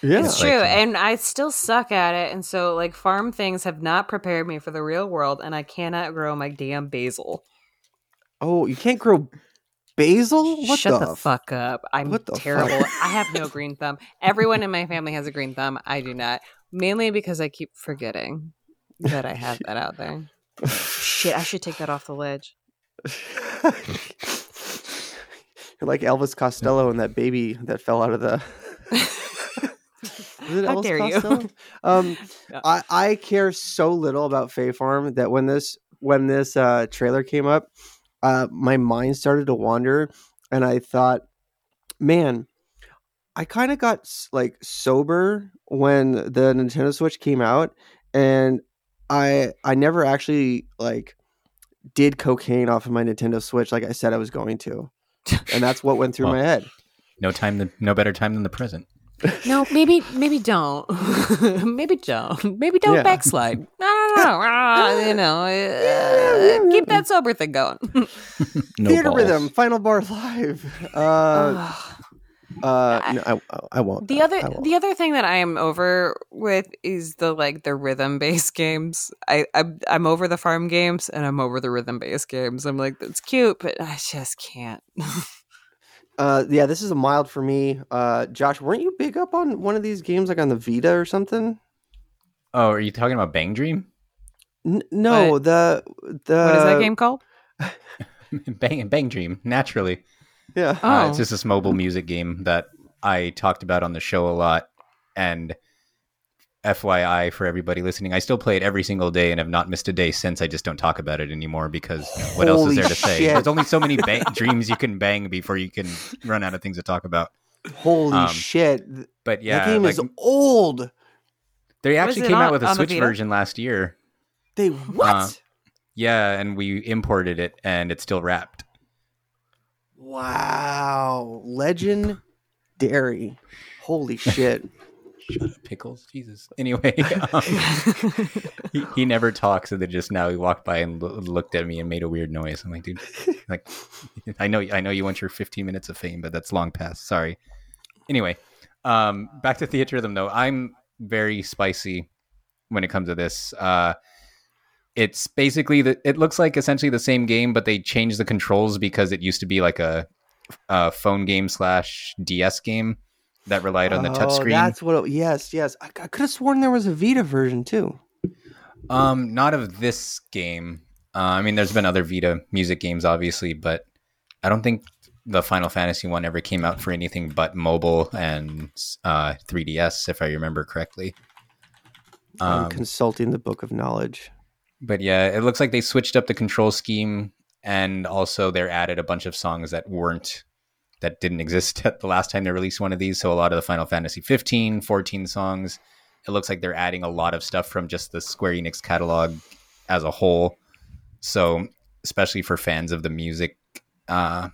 Yeah. It's true, uh, and I still suck at it, and so like farm things have not prepared me for the real world, and I cannot grow my damn basil. Oh, you can't grow basil? What Shut the, the, fuck up! I'm terrible. fuck? I have no (laughs) green thumb. Everyone in my family has a green thumb. I do not, mainly because I keep forgetting that I have that out there. Shit, I should take that off the ledge. (laughs) You're like Elvis Costello and that baby that fell out of the (laughs) How dare you. Um, Yeah. I, I care so little about Fae Farm that when this when this uh, trailer came up, uh, my mind started to wander, and I thought, man, I kind of got like sober when the Nintendo Switch came out, and I I never actually like did cocaine off of my Nintendo Switch like I said I was going to, and that's what went through Well, my head. No time, than, no better time than the present. (laughs) No, maybe maybe don't. (laughs) maybe don't. Maybe don't Yeah. backslide. (laughs) No, no, no. Ah, you know, uh, yeah, keep yeah. that sober thing going. No Theater balls. Rhythm, Final Bar Line. Uh, (sighs) uh, no, I, I won't. the I other won't. the other thing that I am over with is the like the rhythm based games. I I'm, I'm over the farm games and I'm over the rhythm based games. I'm like that's cute, but I just can't. Uh, yeah, this is a mild for me. Uh, Josh, weren't you big up on one of these games, like on the Vita or something? Oh, are you talking about Bang Dream? N- no, the the what is that game called? (laughs) Bang Bang Dream, naturally. Yeah, Oh. Uh, it's just this mobile music game that I talked about on the show a lot. And FYI for everybody listening, I still play it every single day and have not missed a day since. I just don't talk about it anymore because what else is there to say? shit. There's only so many bang- dreams you can bang before you can run out of things to talk about. holy um, shit, But yeah, that game like, is old. they actually came on- out with a Switch version last year. They what? Uh, Yeah, and we imported it and it's still wrapped. wow, legendary. Holy shit. Shut up, pickles. Jesus. Anyway, (laughs) um, he, he never talks, and then just now he walked by and lo- looked at me and made a weird noise. I'm like, dude, like, I know, I know you want your 15 minutes of fame, but that's long past. Sorry. Anyway, um, back to theater though. I'm very spicy when it comes to this. Uh, it's basically the. It looks like essentially the same game, but they changed the controls because it used to be like a, a phone game slash DS game that relied on the Oh, touchscreen. That's what. It, yes, yes. I, I could have sworn there was a Vita version too. Um, not of this game. Uh, I mean, there's been other Vita music games, obviously, but I don't think the Final Fantasy one ever came out for anything but mobile and uh, 3DS, if I remember correctly. I'm Um, consulting the Book of Knowledge. but yeah, it looks like they switched up the control scheme, and also they're added a bunch of songs that weren't that didn't exist at (laughs) the last time they released one of these. So a lot of the Final Fantasy 15, 14 songs. It looks like they're adding a lot of stuff from just the Square Enix catalog as a whole. So especially for fans of the music, uh,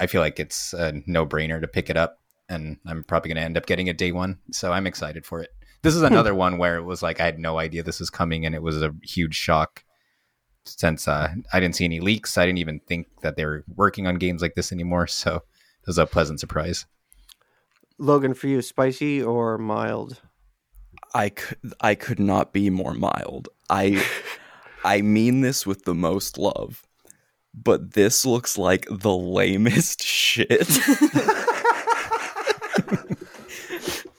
I feel like it's a no brainer to pick it up, and I'm probably going to end up getting it day one. So I'm excited for it. This is another one where it was like I had no idea this was coming, and it was a huge shock. Since uh, I didn't see any leaks, I didn't even think that they were working on games like this anymore. So was a pleasant surprise. Logan, for you, spicy or mild? I could I could not be more mild. I (laughs) I mean this with the most love. But this looks like the lamest (laughs) shit. (laughs)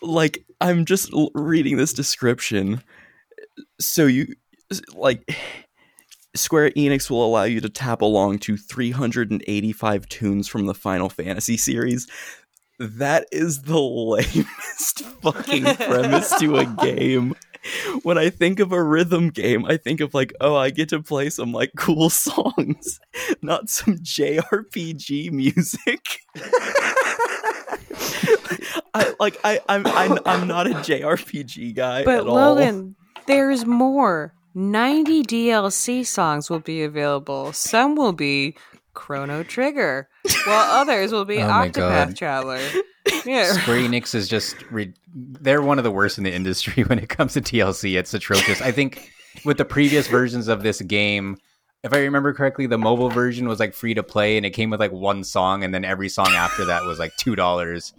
like I'm just reading this description. So you like Square Enix will allow you to tap along to 385 tunes from the Final Fantasy series. That is the lamest (laughs) fucking premise to a game. When I think of a rhythm game, I think of like, oh, I get to play some like cool (laughs) songs, not some JRPG music. I like I I'm I'm, I'm not a JRPG guy But at all. Logan, there's more. 90 DLC songs will be available. Some will be Chrono Trigger, while (laughs) others will be Oh Octopath Traveler. (laughs) Yeah. Square Enix is just re- they're one of the worst in the industry (laughs) when it comes to DLC. It's atrocious. I think with the previous versions of this game, if I remember correctly, the mobile version was like free to play and it came with like one song and then every song after that was like $2.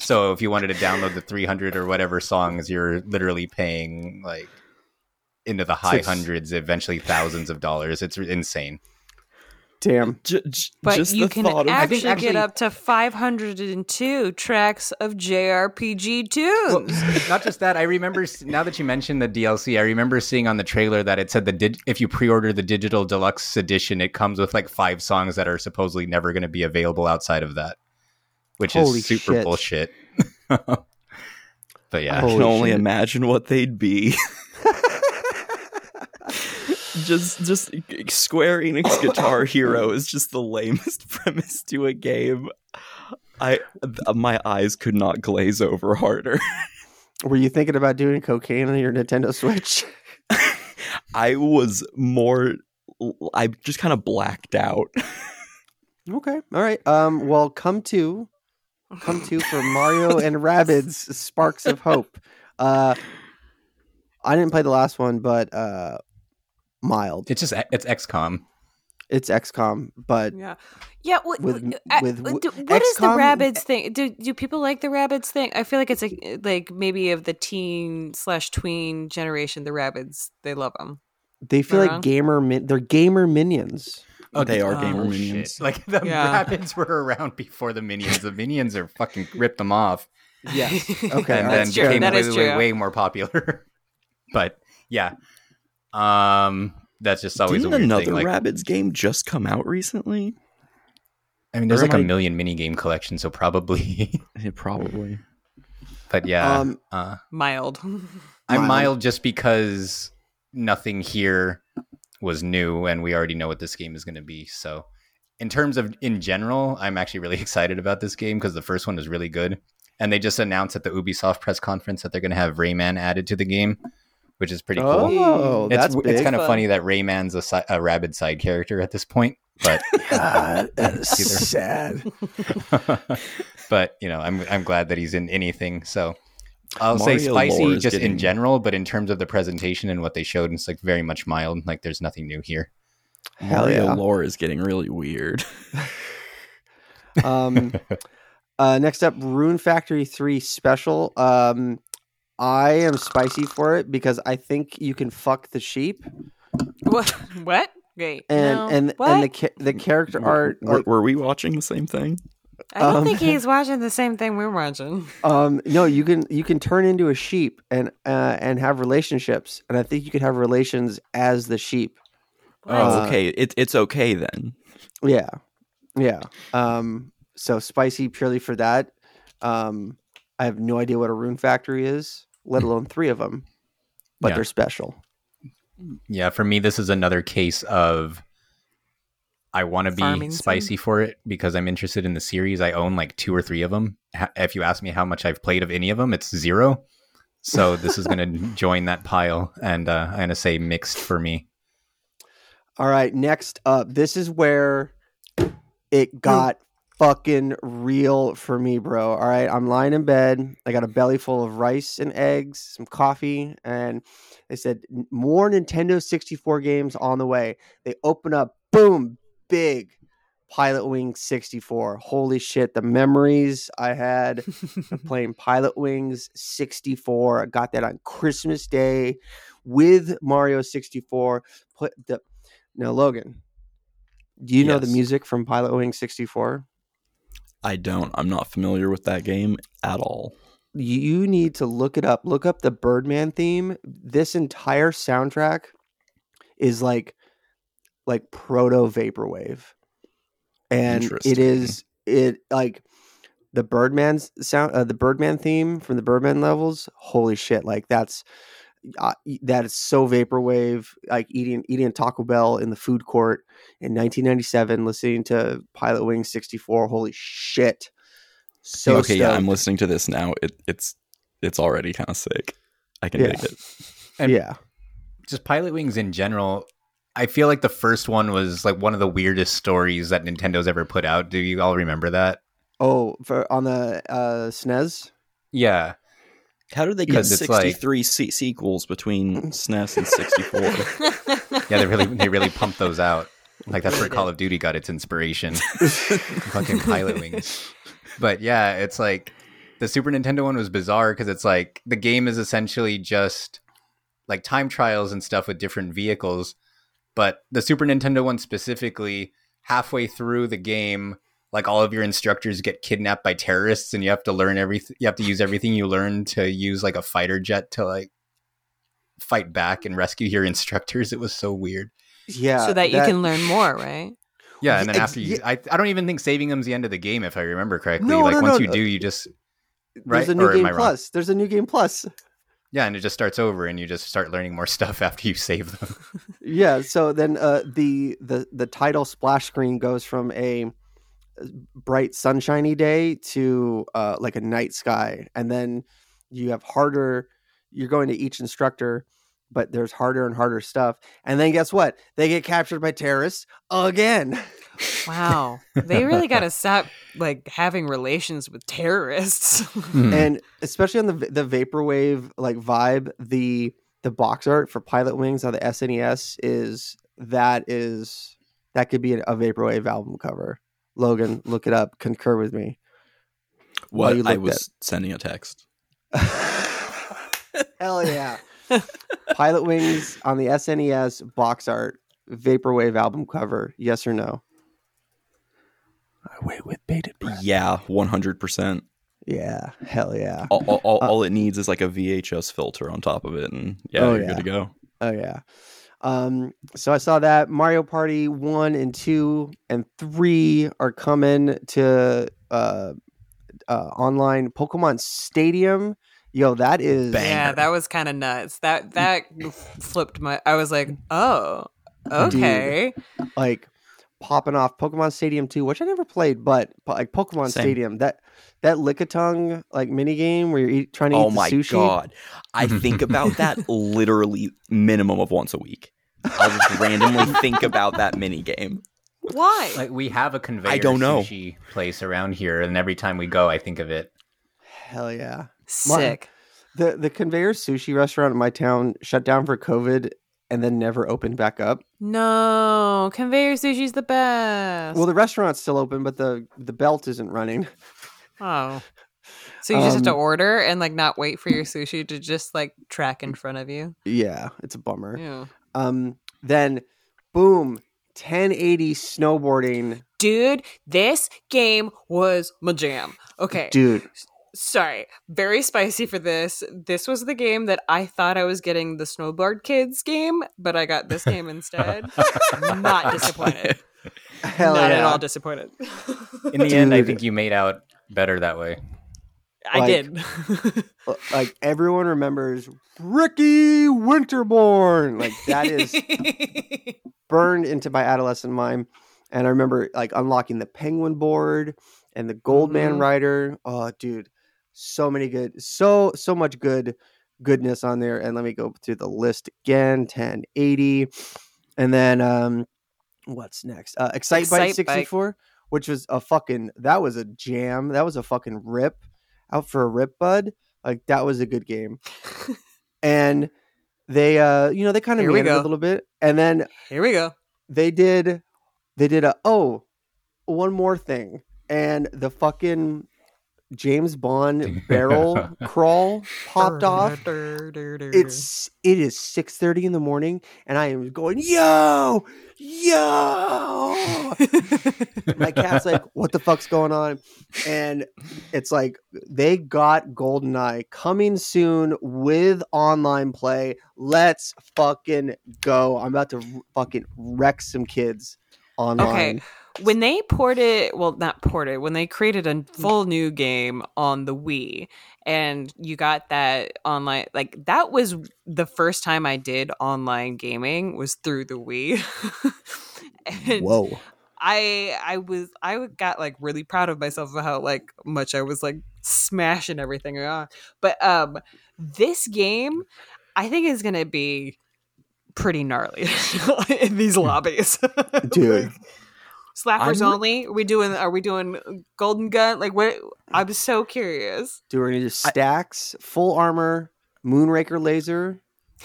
So if you wanted to download the 300 or whatever songs, you're literally paying like into the high Six. hundreds, eventually thousands of dollars. It's insane. Damn. J- j- But just you the can thought actually, think actually- get up to 502 tracks of JRPG tunes. Well, (laughs) not just that. I remember now that you mentioned the DLC. I remember seeing on the trailer that it said the dig- if you pre-order the digital deluxe edition, it comes with like five songs that are supposedly never going to be available outside of that, which Holy is super shit. bullshit. (laughs) But yeah, I can only shit. imagine what they'd be. (laughs) just just Square Enix (laughs) Guitar Hero is just the lamest (laughs) premise to a game. I th- my eyes could not glaze over harder. (laughs) Were you thinking about doing cocaine on your Nintendo Switch? I was more I just kind of blacked out. Okay. All right. Um. Well, come to, come to for Mario and Rabbids Sparks of Hope. Uh, I didn't play the last one, but uh, mild. it's just it's XCOM. It's XCOM, but Yeah, yeah. What, With- I- with what w- do- what is the Rabbids eh, thing? Do do people like the Rabbids thing? I feel like it's a, like maybe of the teen slash tween generation. The Rabbids, they love them. they feel Am I like wrong? gamer. Min- they're gamer minions. Oh, they are oh, gamer shit. minions. Like the Yeah. Rabbids were around before the minions. The minions are fucking ripped them off, Yes. (laughs) Okay. and all right, then That's true. became That way, is way, true. way more popular. (laughs) but yeah, um, that's just always Didn't a weird another thing. Like, game just come out recently? I mean, there's or like am a I- million minigame collection, so probably. (laughs) Yeah, probably. but yeah, Um, uh, Mild. (laughs) I'm Mild. mild just because nothing here was new, and we already know what this game is going to be. So, in terms of in general, I'm actually really (laughs) excited about this game because the first one was really good, and they just announced at the Ubisoft press conference that they're going to have Rayman added to the game, which is pretty cool. Oh, it's that's it's big. kind of funny that Rayman's a, si- a rabid side character at this point, but (laughs) God, that is (laughs) sad. (laughs) but you know, I'm I'm glad that he's in anything. So I'll Mario say spicy is just in general, but in terms of the presentation and what they showed, it's like very much mild. Like there's nothing new here. Hell Mario yeah. lore is getting really weird. Um, uh, next up, Rune Factory 3 Special. Um, I am spicy for it because I think you can fuck the sheep what? What? Wait. and no. and what? and the ca- the character art. were, Like, were we watching the same thing? I don't um, think (laughs) he's watching the same thing we're watching. um, no, you can you can turn into a sheep and uh, and have relationships, and I think you could have relations as the sheep. Oh, Uh, Oh, okay. It, it's okay then. Yeah, yeah. Um, so spicy purely for that. Um, I have no idea what a Rune Factory is, let alone three of them, but Yeah. they're special. Yeah, for me, this is another case of I want to be Farming sim? spicy for it because I'm interested in the series. I own like two or three of them. If you ask me how much I've played of any of them, it's zero. So this is going (laughs) to join that pile, and uh, I'm going to say mixed for me. All right, next up, this is where it got fucking real for me, bro. All right, I'm lying in bed. I got a belly full of rice and eggs, some coffee, and they said more Nintendo 64 games on the way. They open up, boom, big Pilot Wing 64. Holy shit, the memories I had of (laughs) playing Pilot Wings 64. I got that on Christmas Day with Mario 64. Put the now, Logan, do you know the music from Pilot Wing 64? I don't. I'm not familiar with that game at all. You need to look it up. Look up the Birdman theme. This entire soundtrack is like like proto vaporwave. And it is it like the Birdman's sound uh, the Birdman theme from the Birdman levels. Holy shit, like that's uh, that is so vaporwave like eating eating a Taco Bell in the food court in 1997 listening to Pilot Wing 64. Holy shit. So okay, yeah, I'm listening to this now. It, it's it's already kind of sick. I can Yeah. dig it. And- yeah. Just Pilot Wings in general. I feel like the first one was like one of the weirdest stories that Nintendo's ever put out. Do you all remember that? Oh, for on the uh SNES? Yeah. How did they get Because it's like- 63 se- sequels between (laughs) SNES and 64? (laughs) Yeah, they really they really pumped those out. Like that's where Call of Duty got its inspiration. (laughs) Fucking Pilot Wings. But yeah, it's like the Super Nintendo one was bizarre because it's like the game is essentially just like time trials and stuff with different vehicles. But the Super Nintendo one specifically, halfway through the game, like all of your instructors get kidnapped by terrorists, and you have to learn everything. You have to use everything you learn to use like a fighter jet to like fight back and rescue your instructors. It was so weird. Yeah. so that you can learn more, right? Yeah, and then after you. I, I don't even think saving them's the end of the game if I remember correctly. No, like no, once no, you no. do, you just right? There's a new Or am game I wrong? plus. There's a new game plus. Yeah, and it just starts over, and you just start learning more stuff (laughs) after you save them. (laughs) Yeah. So then uh, the the the title splash screen goes from a bright sunshiny day to uh, like a night sky, and then you have harder. You're going to each instructor, but there's harder and harder stuff. And then guess what? They get captured by terrorists again. Wow. They really got to (laughs) stop like having relations with terrorists. Hmm. and especially on the the vaporwave like vibe the the box art for pilot wings on the snes is that is that could be a, a vaporwave album cover logan look it up concur with me While What you I looked was sending a text. (laughs) hell yeah pilot wings on the snes box art vaporwave album cover yes or no I wait with bated breath. Yeah, one hundred percent. yeah hell yeah All, all, all, Uh, all it needs is like a VHS filter on top of it, and yeah, Oh, you're yeah. good to go. Oh yeah. Um, so I saw that Mario Party one and two and three are coming to uh, uh, online Pokemon Stadium. Yo, that is Bang. yeah, that was kind of nuts. That that flipped my. I was like, oh, okay. like popping off Pokemon Stadium two, which I never played, but like Pokemon Same. Stadium that that Lickitung like mini game where you're eat, trying to Oh eat the my sushi. god, I think (laughs) about that literally minimum of once a week. I'll just randomly (laughs) think about that mini game. Why? like we have a conveyor don't know. sushi place around here, and every time we go, I think of it. Hell yeah. Sick. The the conveyor sushi restaurant in my town shut down for COVID and then never opened back up. No, conveyor sushi's the best. Well, the restaurant's still open, but the the belt isn't running. oh, so you just have to Um, order and like not wait for your sushi to just like track in front of you. Yeah, it's a bummer. Yeah. Um, then boom, 1080 snowboarding, Dude, this game was my jam. Okay. dude. Sorry, very spicy for this. This was the game that I thought I was getting the Snowboard Kids game, but I got this game instead. (laughs) Not disappointed. Hell Not yeah. at all disappointed. In the end, I think you made out better that way. I Like- did. (laughs) Uh, Like everyone remembers Ricky Winterborn. Like that is (laughs) burned into my adolescent mind. And I remember like unlocking the penguin board and the Goldman Mhm. rider. Oh, dude, so many good, so so much good goodness on there. And let me go through the list again. 1080, and then um, what's next? Uh, Excitebike. 64, which was a fucking that was a jam. That was a fucking rip out for a rip, bud. Like that was a good game. (laughs) and they uh you know they kind of made it a little bit and then Here we go. they did they did a oh one more thing and the fucking james bond (laughs) barrel crawl popped off. it's it is 6:30 in the morning and i am going yo! Yo! (laughs) My cat's like what the fuck's going on? And it's like they got goldeneye coming soon with online play. Let's fucking go. I'm about to fucking wreck some kids online when they ported well not ported when they created a full new game on the wii and you got that online like that was the first time i did online gaming was through the wii. (laughs) Whoa. I i was i got like really proud of myself of how like much i was like smashing everything. On but um this game i think is gonna be pretty gnarly (laughs) in these (laughs) lobbies. Dude Slappers I'm only? Are we doing? Are we doing golden gun? Like what? I'm so curious. Do we need gonna stacks full armor moonraker laser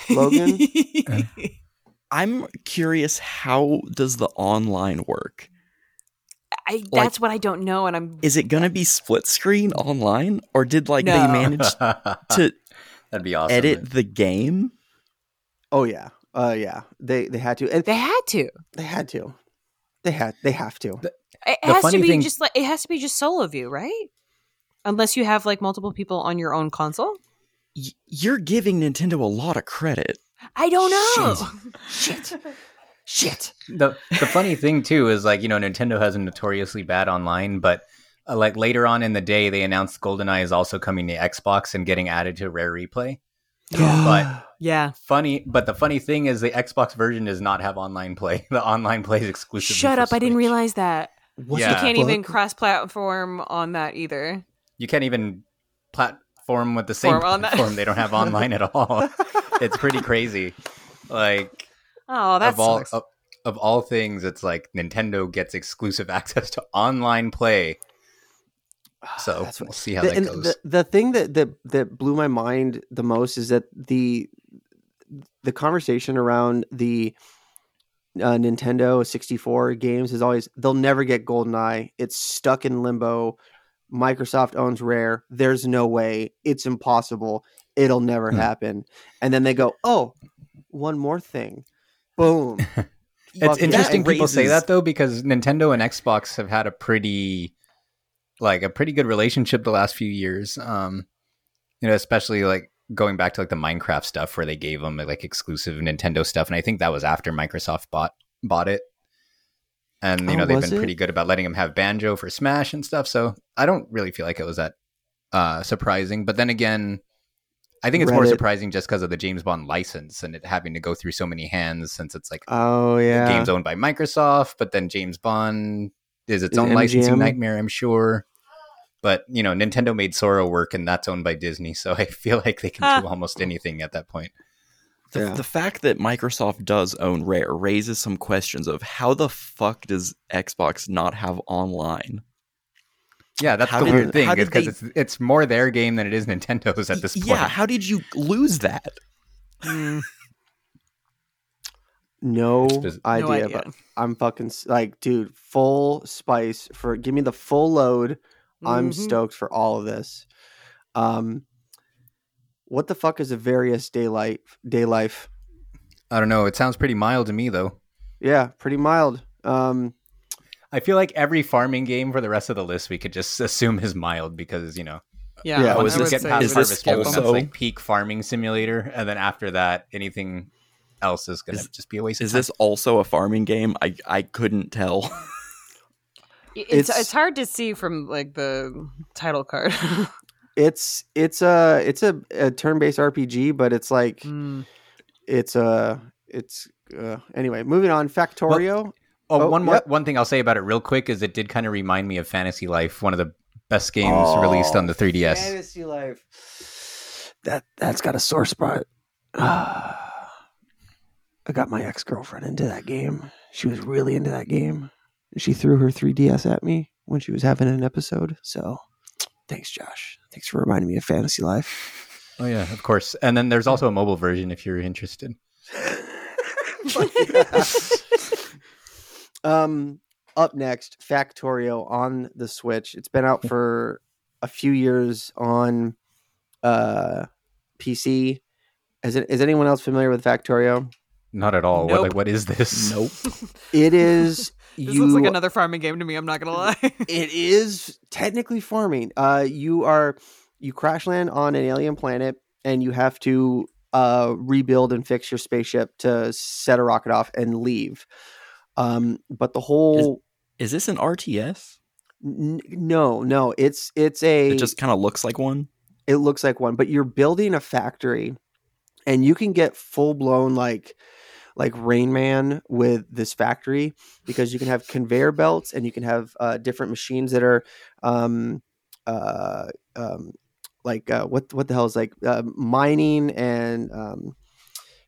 Logan? (laughs) I'm curious how does the online work? I, that's what I don't know, and I'm. Is it going to be split screen online or did like they manage (laughs) to That'd be awesome. edit the game? oh yeah uh yeah they they had to and They had to. they had to they had they have to It has to be thing- just like it has to be just solo view, right? Unless you have like multiple people on your own console. Y- you're giving Nintendo a lot of credit. I don't know. (laughs) shit shit the the funny thing too is like you know Nintendo has a notoriously bad online, but uh, like later on in the day, they announced GoldenEye is also coming to Xbox and getting added to Rare Replay. But Yeah. funny, but the funny thing is the Xbox version does not have online play. (laughs) The online play is exclusive. Shut up! I didn't realize that. What Yeah. You can't even cross-platform on that either. You can't even platform with the same Form on that. platform. They don't have (laughs) online at all. (laughs) it's pretty crazy. Like Oh, that of all of, of all things, it's like Nintendo gets exclusive access to online play. So That's we'll see how the, that goes. The, the thing that, that that blew my mind the most is that the the conversation around the uh, Nintendo 64 games is always they'll never get GoldenEye. It's stuck in limbo. Microsoft owns Rare. There's no way. It's impossible. It'll never Hmm. happen. And then they go, "Oh, one more thing." Boom. (laughs) It's interesting people say that though because Nintendo and Xbox have had a pretty like a pretty good relationship the last few years. Um you know, especially like going back to like the Minecraft stuff where they gave them like exclusive Nintendo stuff and I think that was after Microsoft bought bought it. And you Oh, know, they've been it? pretty good about letting them have Banjo for Smash and stuff, so I don't really feel like it was that uh surprising, but then again I think it's more surprising just because of the James Bond license and it having to go through so many hands since it's like Oh yeah. game's owned by Microsoft, but then James Bond is its Is own MGM? licensing nightmare, I'm sure. But you know, Nintendo made Sora work, and that's owned by Disney, so (laughs) I feel like they can Ah. do almost anything at that point. The, Yeah. the fact that Microsoft does own Rare raises some questions of how the fuck does Xbox not have online? Yeah, that's How the did- weird thing because they- it's it's more their game than it is Nintendo's at this point. Yeah, how did you lose that? No It's- idea, no idea. but I'm fucking like, dude, full spice for give me the full load. I'm Mhm. stoked for all of this. Um, what the fuck is a various daylight day life? I don't know. It sounds pretty mild to me, though. Yeah, pretty mild. Um, I feel like every farming game for the rest of the list we could just assume is mild because you know Yeah. Yeah, I once is you would get past is Harvest Moon, that's also- like peak farming simulator, and then after that, anything else is gonna just be a waste. Is of time. this also a farming game? I I couldn't tell. (laughs) It's, It's- it's hard to see from like the title card. (laughs) it's it's a it's a, a turn based RPG, but it's like Mm. it's a it's uh, anyway. Moving on, Factorio. Oh, Oh, one more yep. one thing I'll say about it real quick is it did kind of remind me of Fantasy Life, one of the best games released on the 3DS. Fantasy Life. That that's got a sore spot. (sighs) (sighs) I got my ex girlfriend into that game. She was really into that game. She threw her 3DS at me when she was having an episode. So, thanks, Josh. Thanks for reminding me of Fantasy Life. Oh yeah, of course. And then there's also a mobile version if you're interested. (laughs) (laughs) um, up next, Factorio on the Switch. It's been out for a few years on uh, PC. Is it? Is anyone else familiar with Factorio? Not at all. What, like, what is this? nope. (laughs) It is. (laughs) This you, looks like another farming game to me. I'm not gonna lie. (laughs) it is technically farming. Uh, you are you crash land on an alien planet, and you have to uh, rebuild and fix your spaceship to set a rocket off and leave. Um, but the whole Is this an RTS? n- no, no, it's it's a It just kind of looks like one. it looks like one, but you're building a factory, and you can get full blown like like Rain Man with this factory because you can have conveyor belts and you can have uh, different machines that are um, uh, um, like uh, what what the hell is like uh, mining and um,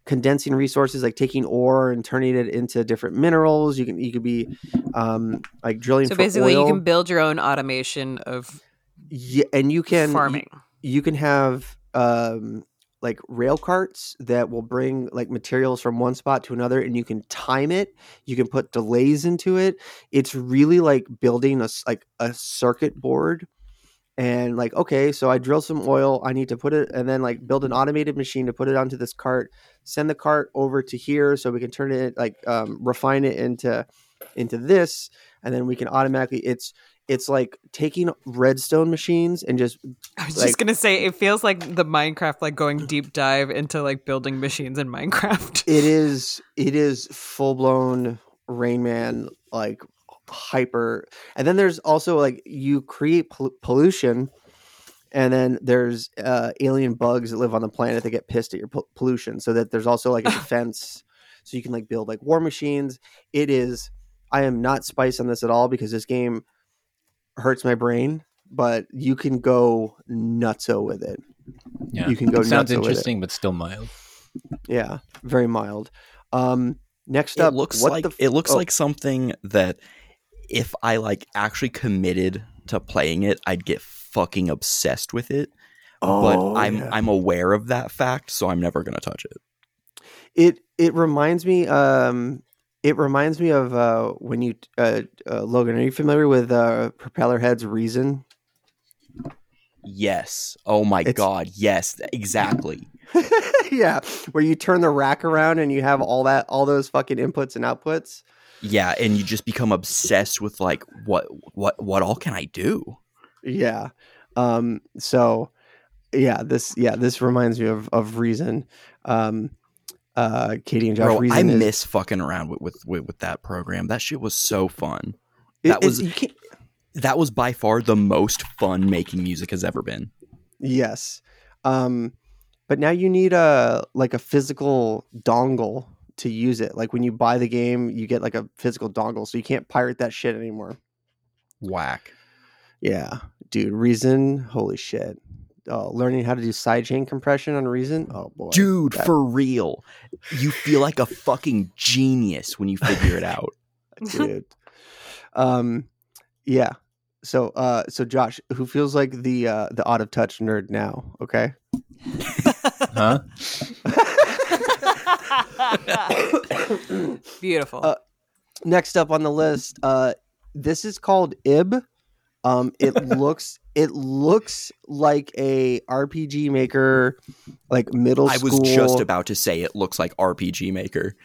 condensing resources like taking ore and turning it into different minerals you can you could be um, like drilling so basically, oil. you can build your own automation of yeah, and you can farming. you can have um like rail carts that will bring like materials from one spot to another and you can time it you can put delays into it. It's really like building a like a circuit board and like okay so i drill some oil i need to put it and then like build an automated machine to put it onto this cart send the cart over to here so we can turn it like um, refine it into into this and then we can automatically it's it's like taking redstone machines and just I was like- just gonna say it feels like the Minecraft like going deep dive into like building machines in Minecraft. (laughs) it is it is full blown rain man like hyper. And then there's also like you create pol- pollution, and then there's uh, alien bugs that live on the planet that get pissed at your po- pollution. So that there's also like a (laughs) defense, so you can like build like war machines. It is. I am not spice on this at all because this game hurts my brain, but you can go nutso with it. Yeah. You can go It sounds nutso with it. interesting, but still mild. Yeah, very mild. Um, next it up, looks what like the f- it looks oh, like something that if I like actually committed to playing it, I'd get fucking obsessed with it. oh, but I'm yeah. I'm aware of that fact, so I'm never gonna touch it. it it reminds me um it reminds me of uh when you uh, uh Logan are you familiar with uh Propellerhead's Reason Yes. Oh my It's- god. Yes. Exactly. (laughs) yeah where you turn the rack around and you have all that all those fucking inputs and outputs Yeah, and you just become obsessed with like what what what all can I do? yeah um so yeah this yeah this reminds me of of Reason um uh Katie and Josh Bro, Reason I is- miss fucking around with, with with with that program. That shit was so fun. that it- was- That was by far the most fun making music has ever been. Yes. Um but now you need a like a physical dongle to use it. Like when you buy the game, you get like a physical dongle so you can't pirate that shit anymore. Whack. Yeah. Dude, Reason, holy shit. Oh, learning how to do sidechain compression on Reason. Oh boy. Dude, that- for real. You feel like a fucking genius when you figure it out. (laughs) dude. um yeah. So uh so Josh, who feels like the uh the out of touch nerd now, okay? Huh? Beautiful. Uh, next up on the list uh this is called ib um it (laughs) looks it looks like a rpg maker like middle school. I was just about to say it looks like RPG Maker.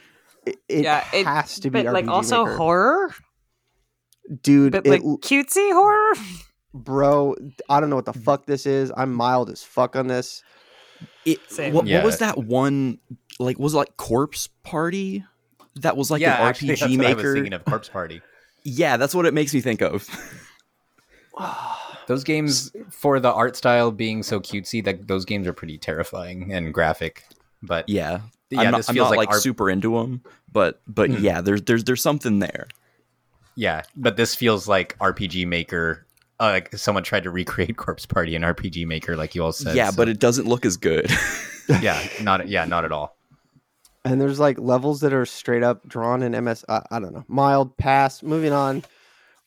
it, it Yeah, it- has to be but like also Maker. horror, dude but it, like cutesy horror. bro i don't know what the fuck this is i'm mild as fuck on this It, Same. what, Yeah. what was that one like was it like Corpse Party? That was like yeah, an actually, RPG that's what I was Maker. thinking of Corpse Party. Yeah, that's what it makes me think of. (laughs) (sighs) Those games, for the art style being so cutesy, that those games are pretty terrifying and graphic. But yeah. yeah, I'm not, this I'm feels not like, like, R- super into them, but but Hmm. yeah, there's there's there's something there. yeah, but this feels like RPG Maker. Uh, like someone tried to recreate (laughs) Corpse Party in RPG Maker, like you all said. yeah, so- but it doesn't look as good. (laughs) yeah, not yeah, not at all. and there's like levels that are straight up drawn in ms i, I don't know mild pass moving on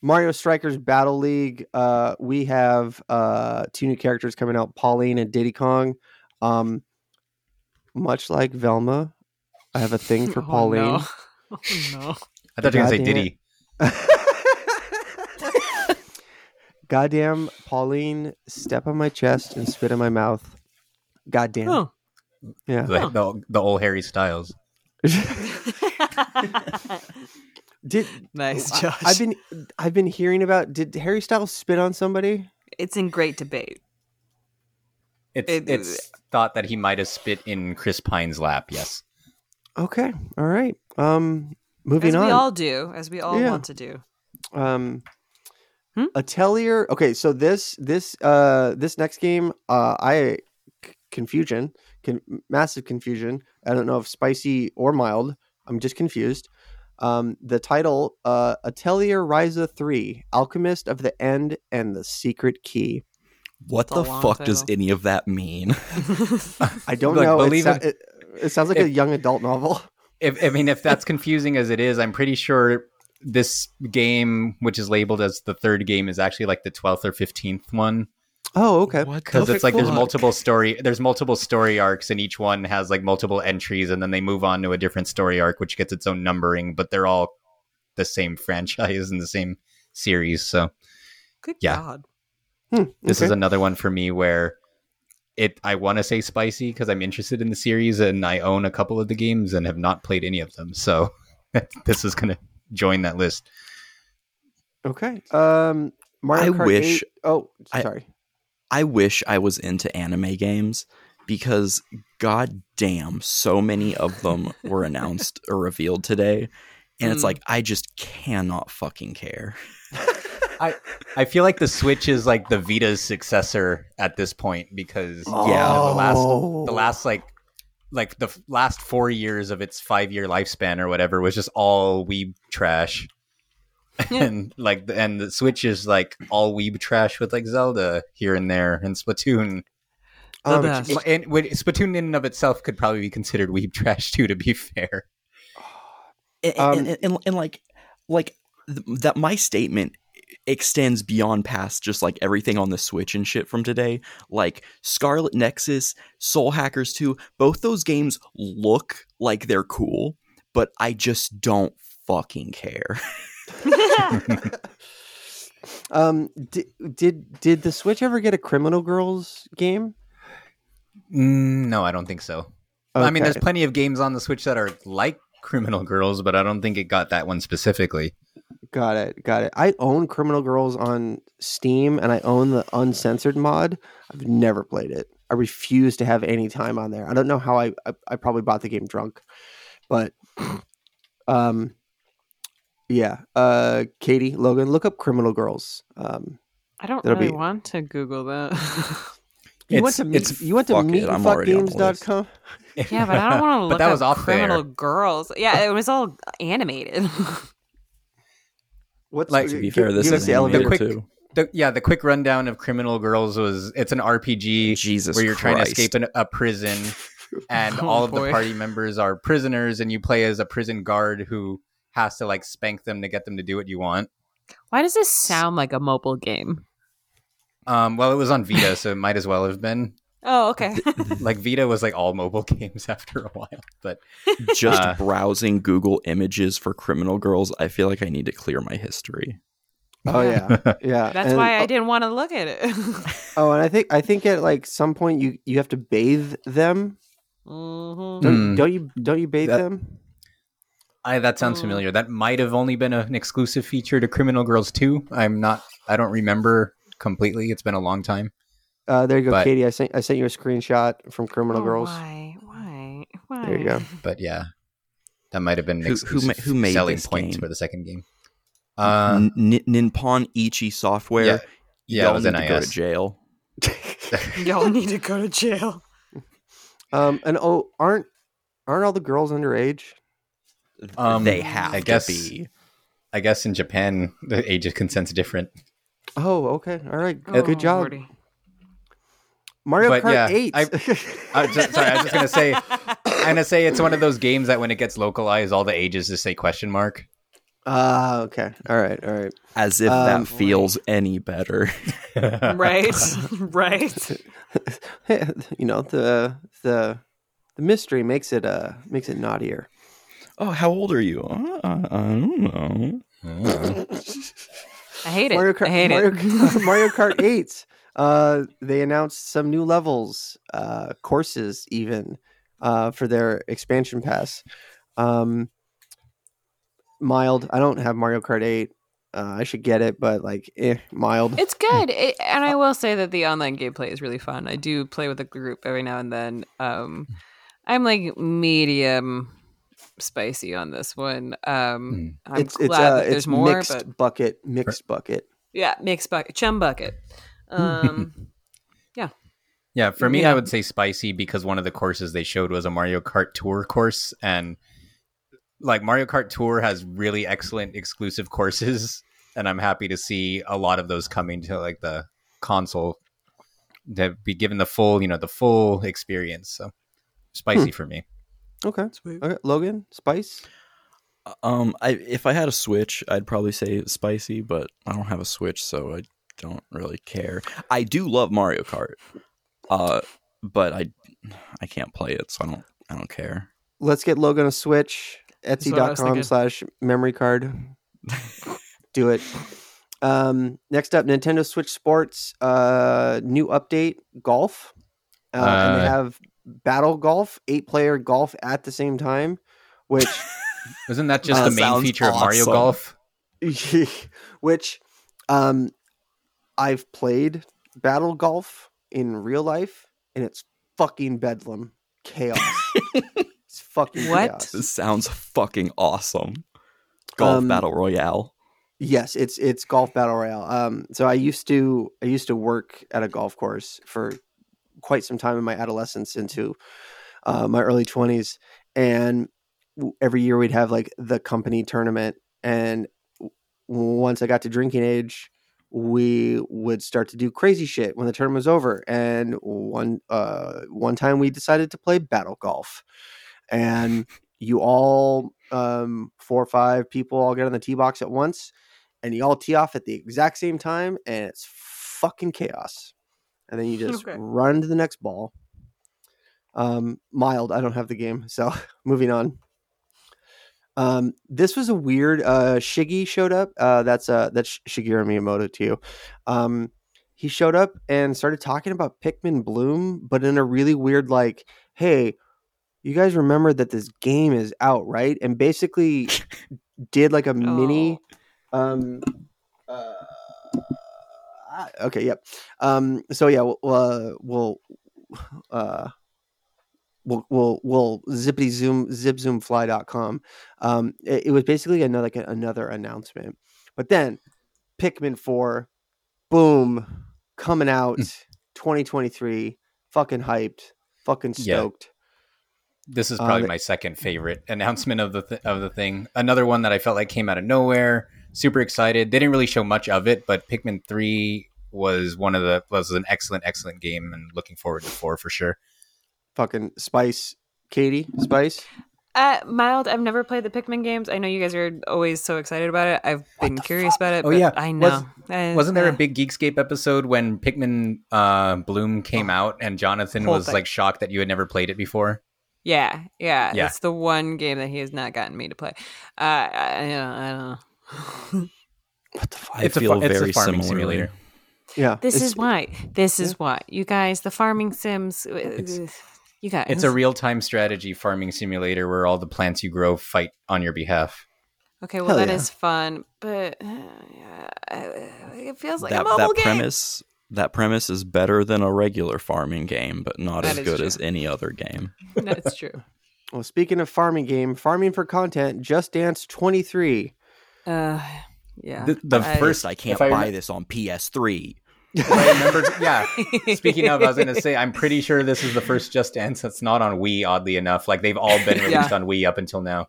mario strikers battle league uh we have uh two new characters coming out pauline and diddy kong um much like velma i have a thing (laughs) for Oh, pauline no. (laughs) Oh, no. I thought you were gonna say Diddy. (laughs) Goddamn, Pauline, step on my chest and spit in my mouth. Goddamn. Oh. Yeah. The, the, the old Harry Styles. Did nice, I- Josh. I've been I've been hearing about did Harry Styles spit on somebody? it's in great debate. It's It- it's thought that he might have spit in Chris Pine's lap. Yes. Okay. All right. Um moving As on. we all do, as we all Yeah. want to do. um Hmm? Atelier. Okay, so this this uh this next game uh I c- confusion, con- massive confusion. I don't know if spicy or mild. I'm just confused. Um the title uh Atelier Ryza 3, Alchemist of the End and the Secret Key. What It's the long fuck does any of that mean? (laughs) I don't Look, know. It, believe sou- it- it, it sounds like a young adult novel. If I mean, if that's confusing as it is, I'm pretty sure this game, which is labeled as the third game, is actually like the twelfth or fifteenth one Oh, okay. Because it's like there's multiple story there's multiple story arcs and each one has like multiple entries and then they move on to a different story arc which gets its own numbering but they're all the same (laughs) franchise and the same series so Good Yeah. God. Hmm, this okay. is another one for me where it I want to say spicy because I'm interested in the series and I own a couple of the games and have not played any of them so (laughs) this is gonna join that list okay. Um, Mario I Kart wish- 8 Oh, I- sorry. I wish I was into anime games because god damn so many of them were announced or revealed today and it's Mm. like I just cannot fucking care. I I feel like the Switch is like the Vita's successor at this point because Yeah. the last Oh. the last like like the last four years of its five year lifespan or whatever was just all weeb trash. (laughs) Yeah. and like and the Switch is like all weeb trash with like Zelda here and there and Splatoon. The Um, best. And when, Splatoon in and of itself could probably be considered weeb trash too, to be fair. and, Um, and, and, and like like th- that my statement extends beyond past just like everything on the switch and shit from today like scarlet nexus soul hackers 2 both those games look like they're cool but i just don't fucking care (laughs) (laughs) um, did, did did the Switch ever get a Criminal Girls game? Mm, no, I don't think so. I mean, there's plenty of games on the Switch that are like Criminal Girls, but I don't think it got that one specifically. Got it. Got it. I own Criminal Girls on Steam and I own the uncensored mod. I've never played it. I refuse to have any time on there. I don't know how I I, I probably bought the game drunk. But (clears throat) um yeah. Uh Katie, Logan, look up Criminal Girls. Um I don't really be- want to Google that. (laughs) you went to meet, it's- you went to fuck it, I'm already on the list. meetfuckgames.com? yeah, but I don't want (laughs) to look But that up was off criminal there. girls. Yeah, it was all animated. (laughs) What's Like, to be give- fair this give is the quick- too The, yeah, the quick rundown of Criminal Girls was it's an RPG jesus where you're trying to escape an, a prison, and Oh, all of the party members are prisoners, and you play as a prison guard who has to like spank them to get them to do what you want. Why does this sound like a mobile game? Um, well, it was on Vita, so it might as well have been. Oh, okay. (laughs) Like Vita was like all mobile (laughs) games after a while, but just Uh, browsing google images for criminal girls i feel like i need to clear my history Oh yeah. (laughs) Yeah. That's And- why I didn't want to look at it. Oh, and I think I think at like some point you you have to bathe them. Mhm. Don't, Hmm. don't you don't you bathe That- them? I, that sounds Mm. familiar. That might have only been an exclusive feature to Criminal Girls 2. I'm not. I don't remember completely. It's been a long time. Uh, there you go, But- Katie. I sent I sent you a screenshot from Criminal Oh, Girls. Why? Why? Why? There you go. (laughs) But yeah, that might have been an Who- who ma- who made selling this point game? for the second game. Uh, N- Nippon Ichi software yeah, yeah, it y'all was need to go to jail (laughs) Y'all need to go to jail. Um, and oh, aren't aren't all the girls underage? Um, they have I guess- to be I guess in Japan the age of consent's different. Oh, okay, all right, Oh, good job. Lordy. Mario But Kart yeah, Eight. I- I just, sorry, I was just gonna say. I'm gonna say it's one of those games that when it gets localized, all the ages just say question mark. Ah, okay, all right, all right. as if Um, that feels any better (laughs) right. (laughs) right. (laughs) you know the the the mystery makes it uh makes it naughtier. Oh how old are you uh, i don't know I hate it. Mario Kart, I hate Mario, (laughs) it. (laughs) Mario Kart 8. Uh, they announced some new levels, uh, courses even, uh, for their expansion pass. Um, mild. I don't have Mario Kart 8. Uh, I should get it, but like, eh, mild. It's good, (laughs) it, and I will say that the online gameplay is really fun. I do play with a group every now and then. Um, I'm like medium spicy on this one. Um, I'm it's it's glad uh, that there's it's more, mixed but bucket, mixed bucket. yeah, mixed bucket, chum bucket. (laughs) Um, Yeah, Yeah, for me, Yeah. I would say spicy because one of the courses they showed was a Mario Kart Tour course, and like Mario Kart Tour has really excellent exclusive courses, and I'm happy to see a lot of those coming to like the console to be given the full, you know, the full experience. So spicy for me. Okay. Sweet. okay. Logan, spice. um i if i had a switch i'd probably say spicy but i don't have a switch so i don't really care i do love mario kart uh but i i can't play it so i don't i don't care Let's get Logan a Switch. what I was. Etsy.com slash memory card. (laughs) Do it. Um, next up, Nintendo Switch Sports. Uh, new update: golf. Uh, and they Uh, have battle golf, eight player golf at the same time, which (laughs) Isn't that just Uh, the main sounds feature of Mario. Golf? (laughs) which um I've played battle golf in real life and it's fucking bedlam chaos. (laughs) it's fucking What? chaos. this sounds fucking awesome Golf Um, Battle Royale. Yes, it's it's golf battle royale. Um, so I used to I used to work at a golf course for quite some time in my adolescence into uh, my early twenties, and every year we'd have like the company tournament, and once I got to drinking age, we would start to do crazy shit when the tournament was over. And one uh, one time we decided to play battle golf, and you all um, four or five people all get on the tee box at once and you all tee off at the exact same time and it's fucking chaos and then you (laughs) just Okay. run to the next ball um mild i don't have the game so (laughs) moving on um this was a weird uh shiggy showed up uh that's uh that's shigeru miyamoto to you um he showed up and started talking about pikmin bloom but in a really weird like hey you guys remember that this game is out right and basically (laughs) did like a mini Oh. um uh, I- okay yep um so yeah we'll uh, we'll (sighs) uh we'll we'll, we'll zippity zoom zipzoomfly.com um it, it was basically another like another announcement but then pikmin 4 boom coming out 2023 fucking hyped fucking Yeah. stoked This is Uh, probably my second favorite announcement of the th- of the thing. Another one that I felt like came out of nowhere. Super excited. They didn't really show much of it, but Pikmin Three was one of the was an excellent excellent game, and looking forward to four for sure. fucking spice katie spice Uh, mild. I've never played the Pikmin games. I know you guys are always so excited about it. I've been the curious about it. Oh, but yeah. I Was- know. Uh, Wasn't there a uh, big Geekscape episode when Pikmin uh, Bloom came out and Jonathan was thing. like shocked that you had never played it before? Yeah, yeah, Yeah. It's the one game that he has not gotten me to play. Uh, I, I don't, I don't know. (laughs) what the fuck I it's feel a fa- it's very a farming similarly. simulator. Yeah This is why. This is why. You guys, the farming sims. uh, It's- you guys. It's a real time strategy farming simulator where all the plants you grow fight on your behalf. okay. Well, Hell that yeah. is fun, but uh, it feels like that a mobile that game. premise that premise is better than a regular farming game, but not That as good true. as any other game. (laughs) That's true. Well, speaking of farming game, farming for content, Just Dance 23. Uh, yeah. The, the I- first I can't if I buy this on PS3. I remember, (laughs) yeah. Speaking of, I was going to say, I'm pretty sure this is the first Just Dance that's not on Wii. Oddly enough, like they've all been (laughs) released Yeah. on Wii up until now.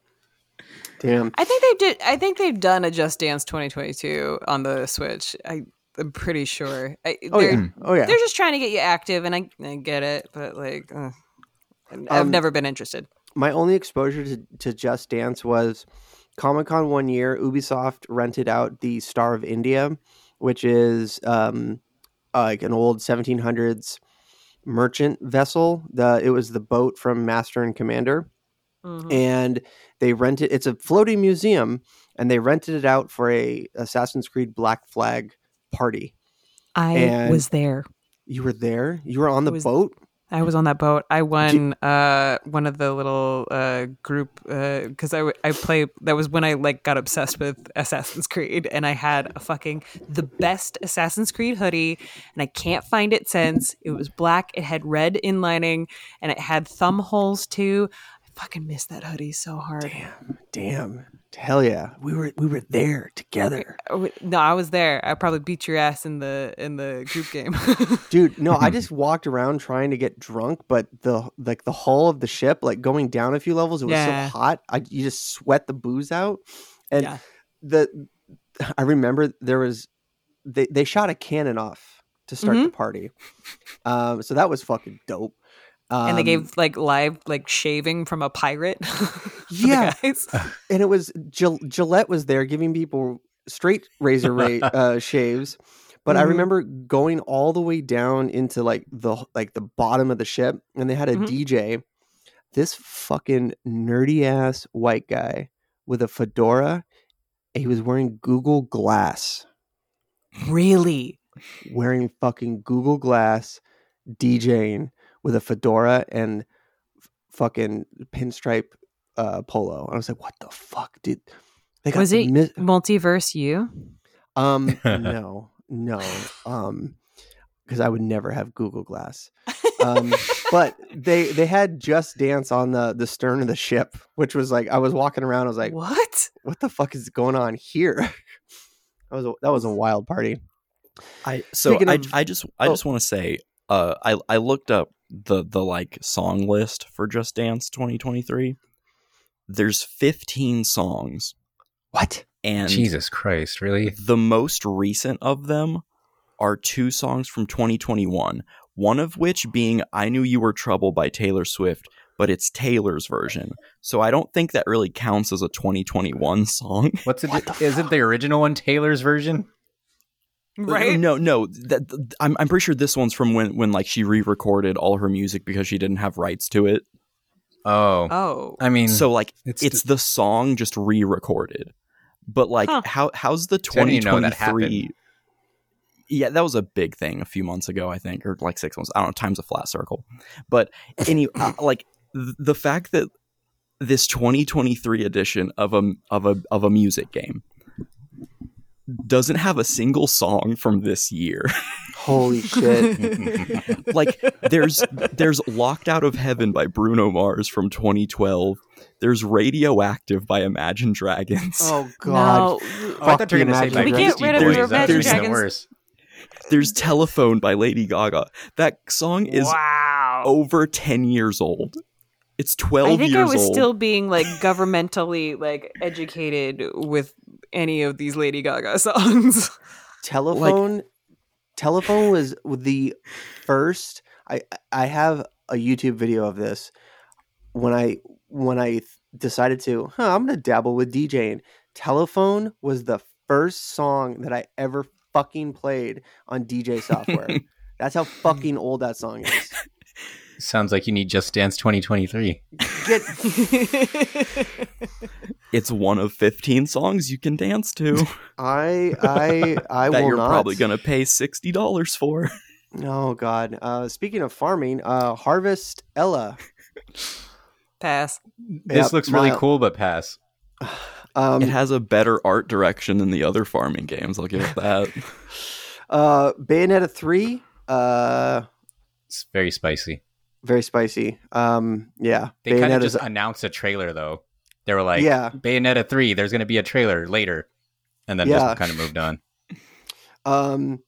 Damn. I think they did. I think they've done a Just Dance 2022 on the Switch. I, I'm pretty sure. I, Oh, they're, yeah. Oh, yeah. they're just trying to get you active, and I, I get it, but like, uh, I've Um, never been interested. My only exposure to, to Just Dance was Comic Con one year. Ubisoft rented out the Star of India, which is um, like an old 1700s merchant vessel. The It was the boat from Master and Commander. Mhm. and they rented it's a floating museum and they rented it out for a assassin's creed black flag party I and- was there. you were there you were on the was- boat I was on that boat. I won uh, one of the little uh, group because I w- I play. That was when I like got obsessed with Assassin's Creed, and I had a fucking the best Assassin's Creed hoodie, and I can't find it since. It was black. It had red inlining, and it had thumb holes too. I fucking miss that hoodie so hard. damn damn hell yeah we were we were there together Oh, No, I was there. I probably beat your ass in the in the group game. (laughs) dude no i (laughs) just walked around trying to get drunk but the like the hull of the ship like going down a few levels it was Yeah. so hot i you just sweat the booze out and Yeah. the i remember there was they, they shot a cannon off to start Mm-hmm. the party um so that was fucking dope and they Um, gave like live like shaving from a pirate. (laughs) Yeah. (laughs) and it was Gil- Gillette was there giving people straight razor rate (laughs) uh, shaves. But I Mhm. remember going all the way down into like the like the bottom of the ship, and they had a Mhm. DJ. This fucking nerdy ass white guy with a fedora. He was wearing Google Glass, Really? wearing fucking Google Glass, DJing with a fedora and f- fucking pinstripe uh, polo. And I was like, what the fuck, dude? They got Was it mi- multiverse you? Um, (laughs) no, no. Um, because I would never have Google Glass. Um, (laughs) but they they had Just Dance on the the stern of the ship, which was like I was walking around. I was like, what? "What the fuck is going on here?" (laughs) that was a, that was a wild party. I so Speaking I, of- I just I oh. just want to say uh I I looked up the the like song list for Just Dance 2023. There's 15 songs What? and Jesus Christ, really? the most recent of them are two songs from 2021. One of which being I Knew You Were Trouble by Taylor Swift, but it's Taylor's version. So I don't think that really counts as a 2021 song. What's it? What the Isn't the original one Taylor's version? Right? No, no. That, I'm I'm pretty sure this one's from when when like she re-recorded all her music because she didn't have rights to it. Oh, Oh. I mean, So like it's, it's the song just re-recorded. But like Huh. how how's the So I know that 2023 Yeah, that was a big thing a few months ago, I think, or like 6 months. I don't know, time's a flat circle. But (laughs) any uh, like th- the fact that this 2023 edition of a of a of a music game doesn't have a single song from this year. Holy shit! (laughs) like there's there's locked out of heaven by bruno mars from 2012 there's radioactive by imagine dragons oh god! No. Oh, I thought you were Fuck gonna say the by Imagine We get Beastie rid of Boys. your That's Imagine Dragons. worse. there's telephone by lady gaga that song is wow. over 10 years old it's 12 I think I was old still being like governmentally like educated with any of these Lady Gaga (laughs) songs. telephone telephone was (laughs) the first i i have a youtube video of this. When i when i decided to huh i'm gonna dabble with djing telephone was the first song that i ever fucking played on dj software. (laughs) That's how fucking old that song is Sounds like you need Just Dance 2023. get (laughs) it's one of 15 songs you can dance to i i i (laughs) that will you're not probably gonna pay $60 for oh god uh speaking of farming uh harvest ella Pass. This Yep, looks really my- cool, but pass. (sighs) um it has a better art direction than the other farming games i'll give it that (laughs) Uh, Bayonetta three. Uh, It's very spicy. Very spicy. Um, yeah. They kind of just announced a trailer though. They were like, Yeah. Bayonetta 3, there's going to be a trailer later. And then Yeah. just kind of moved on. um,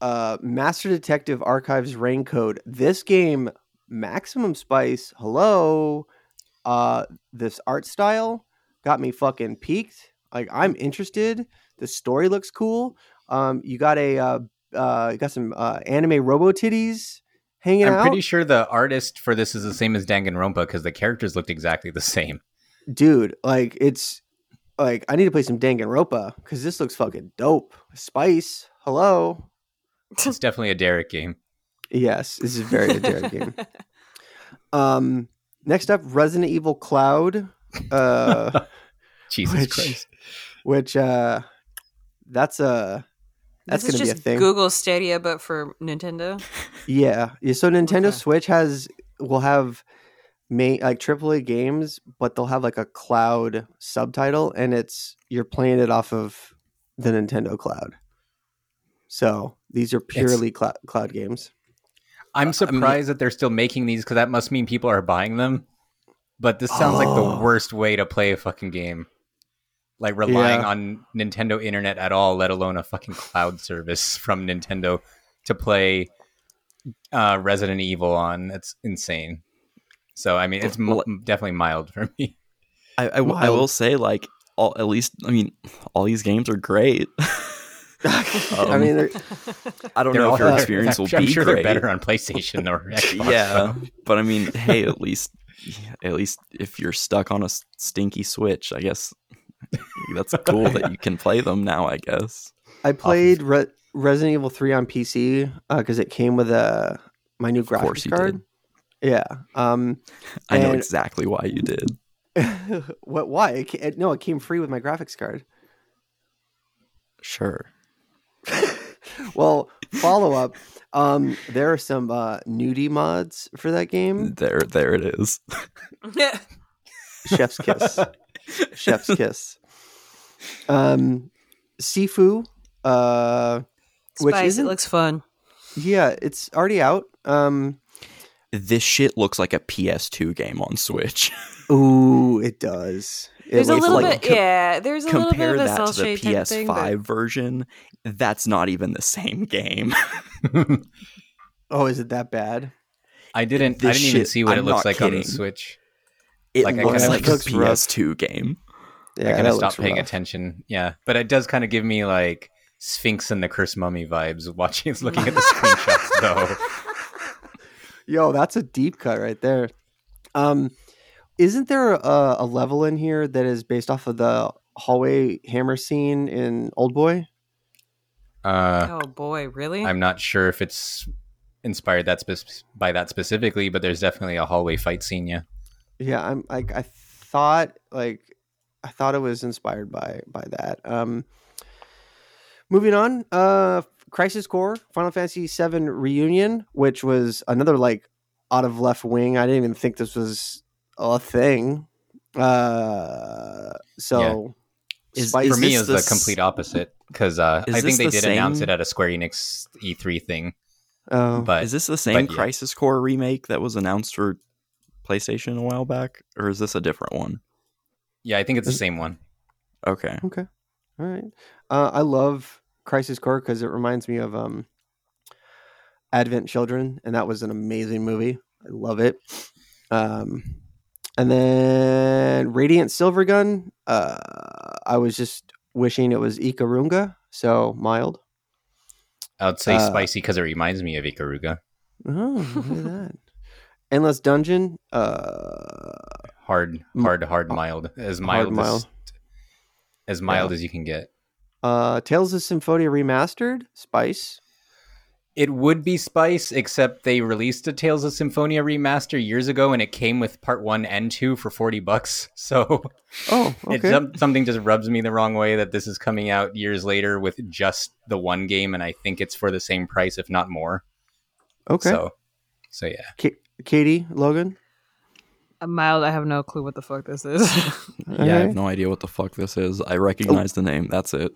uh, Master Detective Archives Rain Code. This game, Maximum Spice. Hello. Uh, this art style got me fucking peaked. Like I'm interested. The story looks cool. Um, you got a uh, uh, you got some uh, anime robo titties hanging I'm out. pretty sure the artist for this is the same as Danganronpa because the characters looked exactly the same. dude like it's like i need to play some danganronpa because this looks fucking dope spice hello It's definitely a Derek game. yes this is very a Derek game (laughs) um next up resident evil cloud uh (laughs) Jesus which, Christ. which uh that's a that's this is gonna be a just thing Google Stadia, but for Nintendo. yeah yeah so nintendo Okay. switch has will have main like AAA games but they'll have like a cloud subtitle and it's you're playing it off of the nintendo cloud so these are purely clou- cloud games I'm uh, mean- surprised that they're still making these because that must mean people are buying them. But this sounds like Oh. the worst way to play a fucking game. Like relying Yeah. on Nintendo internet at all, let alone a fucking cloud (laughs) service from Nintendo to play uh, Resident Evil on. It's insane. So I mean, it's m- definitely mild (laughs) for me. I, I, w- I Wild. will say, like, all, at least, I mean, all these games are great. (laughs) i Um, mean I don't know if your experience will I'm be sure great. they're better on PlayStation or Xbox. yeah, so. but I mean, hey, at least, at least if you're stuck on a stinky Switch, I guess that's cool that you can play them now. I guess. i played Re- resident evil 3 on pc because it came with a my new course graphics you card yeah um I know exactly why you did. (laughs) what why it, it, no it came free with my graphics card Sure. (laughs) well follow up um there are some uh nudie mods for that game There, there it is. (laughs) chef's kiss (laughs) chef's kiss um sifu uh Which Spice, it isn't- looks fun. yeah it's already out um this shit looks like a PS2 game on Switch. (laughs) Ooh, it does. It There's a looks little like bit, com- yeah. There's a little bit Compare of a that cell to the PS5 thing, but- version. That's not even the same game. (laughs) Oh, is it that bad? I didn't. I didn't even see what I'm it looks not like on the. Switch. It Like, I looks kinda- like It a rough. PS2 game. Yeah, I kind of looks stopped paying rough. attention. Yeah, but it does kind of give me like Sphinx and the Cursed Mummy vibes watching, (laughs) looking at the screenshots (laughs) though. Yo, that's a deep cut right there. Um, isn't there a, a level in here that is based off of the hallway hammer scene in Old Boy? Uh, oh boy, really? I'm not sure if it's inspired that spe- by that specifically, but there's definitely a hallway fight scene. Yeah. Yeah, I'm like I thought like I thought it was inspired by by that. Um moving on, uh Crisis Core, Final Fantasy VII Reunion, which was another like out of left wing. I didn't even think this was a thing. Uh so Is- Spice- For me, this it was the the s- complete opposite because uh, I think they the did announce it at a Square Enix E3 thing. oh, But is this the same but yeah. Crisis Core remake that was announced for PlayStation a while back, or is this a different one? yeah, I think it's the same one. Okay. Okay. All right. Uh, I love Crisis Core because it reminds me of um, Advent Children, and that was an amazing movie. I love it. Um, and then Radiant Silvergun. Uh, I was just wishing it was Ikaruga, so mild. I'd say Uh, spicy because it reminds me of Ikaruga. Oh, look at that. Endless Dungeon. Uh, Hard, hard, hard, mild. As mild, mild. as as mild Yeah. as you can get. uh, Tales of Symphonia Remastered. Spice. It would be Spice, except they released a Tales of Symphonia remaster years ago, and it came with part one and two for forty bucks. (laughs) So Oh, okay. some- something just rubs me the wrong way that this is coming out years later with just the one game, and I think it's for the same price, if not more. okay. So, so yeah. Ka- Katie, Logan. Mild, I have no clue what the fuck this is. (laughs) Yeah, I have no idea what the fuck this is. I recognize the name. That's it.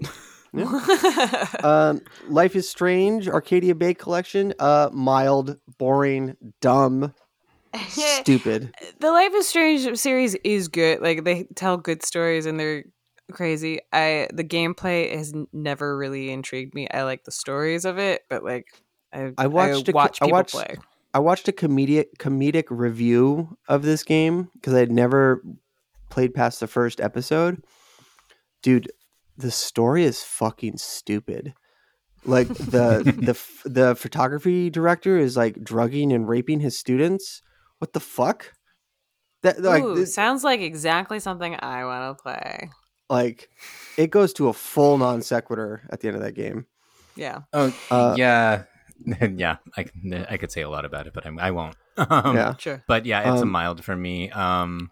(laughs) um, Life is Strange, Arcadia Bay Collection. Uh, mild, boring, dumb, stupid. (laughs) the Life is Strange series is good. Like they tell good stories and they're crazy. I the gameplay has never really intrigued me. I like the stories of it, but like I I watched a co- watch I people watched- play. I watched a comedic comedic review of this game because I had never played past the first episode. Dude, the story is fucking stupid. Like the (laughs) the the photography director is like drugging and raping his students. What the fuck? That like Ooh, this- sounds like exactly something I want to play. like it goes to a full non sequitur at the end of that game. Yeah. Oh Uh, yeah, (laughs) yeah. I I could say a lot about it, but I'm, I won't. (laughs) Um, yeah. Sure. But yeah, it's a Um, mild for me. Um,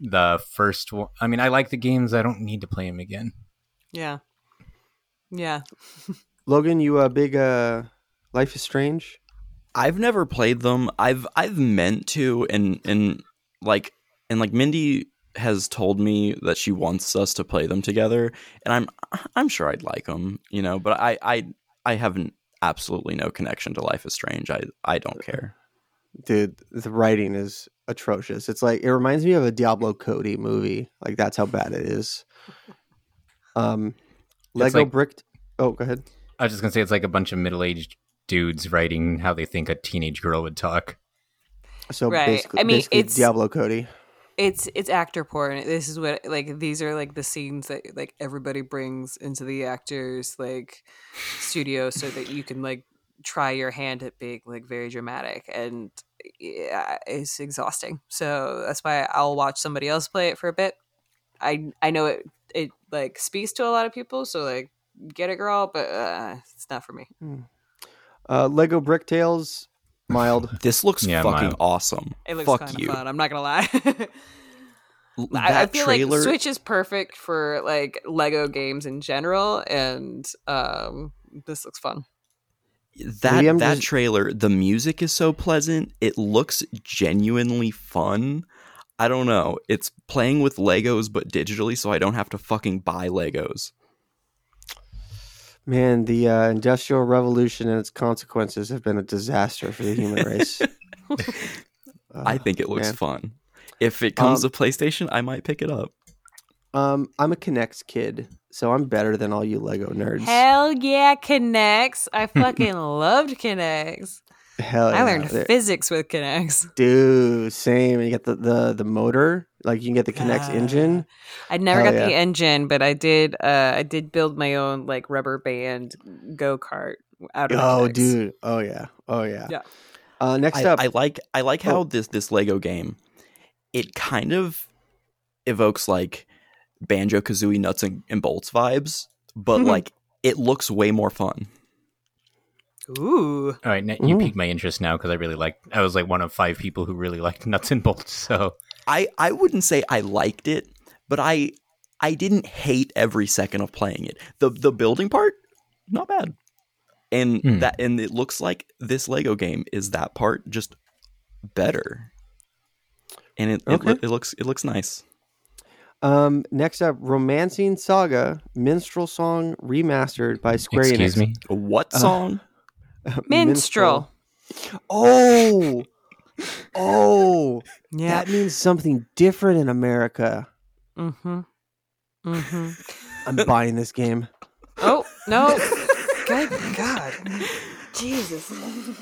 the first one. I mean, I like the games. I don't need to play them again. Yeah. Yeah. (laughs) Logan, you a big uh Life is Strange? I've never played them. I've I've meant to, and and like and like Mindy has told me that she wants us to play them together, and I'm I'm sure I'd like them, you know. But I I I haven't absolutely no connection to Life is Strange. I I don't care. Dude, the writing is atrocious. It's like it reminds me of a Diablo Cody movie. Like that's how bad it is. Um Lego like- bricked Oh, go ahead. I was just gonna say it's like a bunch of middle-aged dudes writing how they think a teenage girl would talk. So Right. basically, I mean, basically it's- Diablo Cody. It's it's actor porn. This is what like these are like the scenes that like everybody brings into the actors like studio so that you can like try your hand at being like very dramatic and yeah, it's exhausting. So that's why I'll watch somebody else play it for a bit. I I know it it like speaks to a lot of people, so like get it, girl, but uh, it's not for me. Uh Lego Brick Tales, mild. (laughs) This looks Yeah, fucking mild. awesome. It looks Fuck kind you. of fun. I'm not gonna lie. (laughs) L- I, I That feel trailer. like Switch is perfect for like Lego games in general, and um, this looks fun. that Liam that just- trailer the music is so pleasant it looks genuinely fun i don't know it's playing with legos but digitally so i don't have to fucking buy legos Man, the uh, industrial revolution and its consequences have been a disaster for the human race. (laughs) I Uh, think it looks man. fun. If it comes Um, to PlayStation, I might pick it up. Um, I'm a K'Nex kid, so I'm better than all you Lego nerds. Hell yeah, K'Nex. I (laughs) fucking loved K'Nex. Hell yeah. I yeah. learned There- physics with K'Nex. Dude, same. And you get the, the the motor, like you can get the K'Nex Ah. engine. I never Hell got the engine, but I did. Uh, I did build my own like rubber band go kart out of. Oh, K'Nex. dude. Oh yeah. Oh yeah. Yeah. Uh, next I, up, I like I like how Oh. this this Lego game it kind of evokes like Banjo Kazooie nuts and, and bolts vibes, but Mhm. like it looks way more fun. Ooh. All right, you Ooh. piqued my interest now because I really like. I was like one of five people who really liked nuts and bolts. (laughs) So I I wouldn't say I liked it, but I I didn't hate every second of playing it. The the building part not bad. And Hmm. that and it looks like this Lego game is that part just better. And it it, Okay. loo- it looks it looks nice. um, next up, Romancing Saga Minstrel Song remastered by Square excuse Enix. me. What Uh, song? (laughs) Minstrel. Oh, oh, Yeah. that means something different in America. Mm-hmm. Mm-hmm. I'm buying this game. Oh no! (laughs) Good God! Jesus.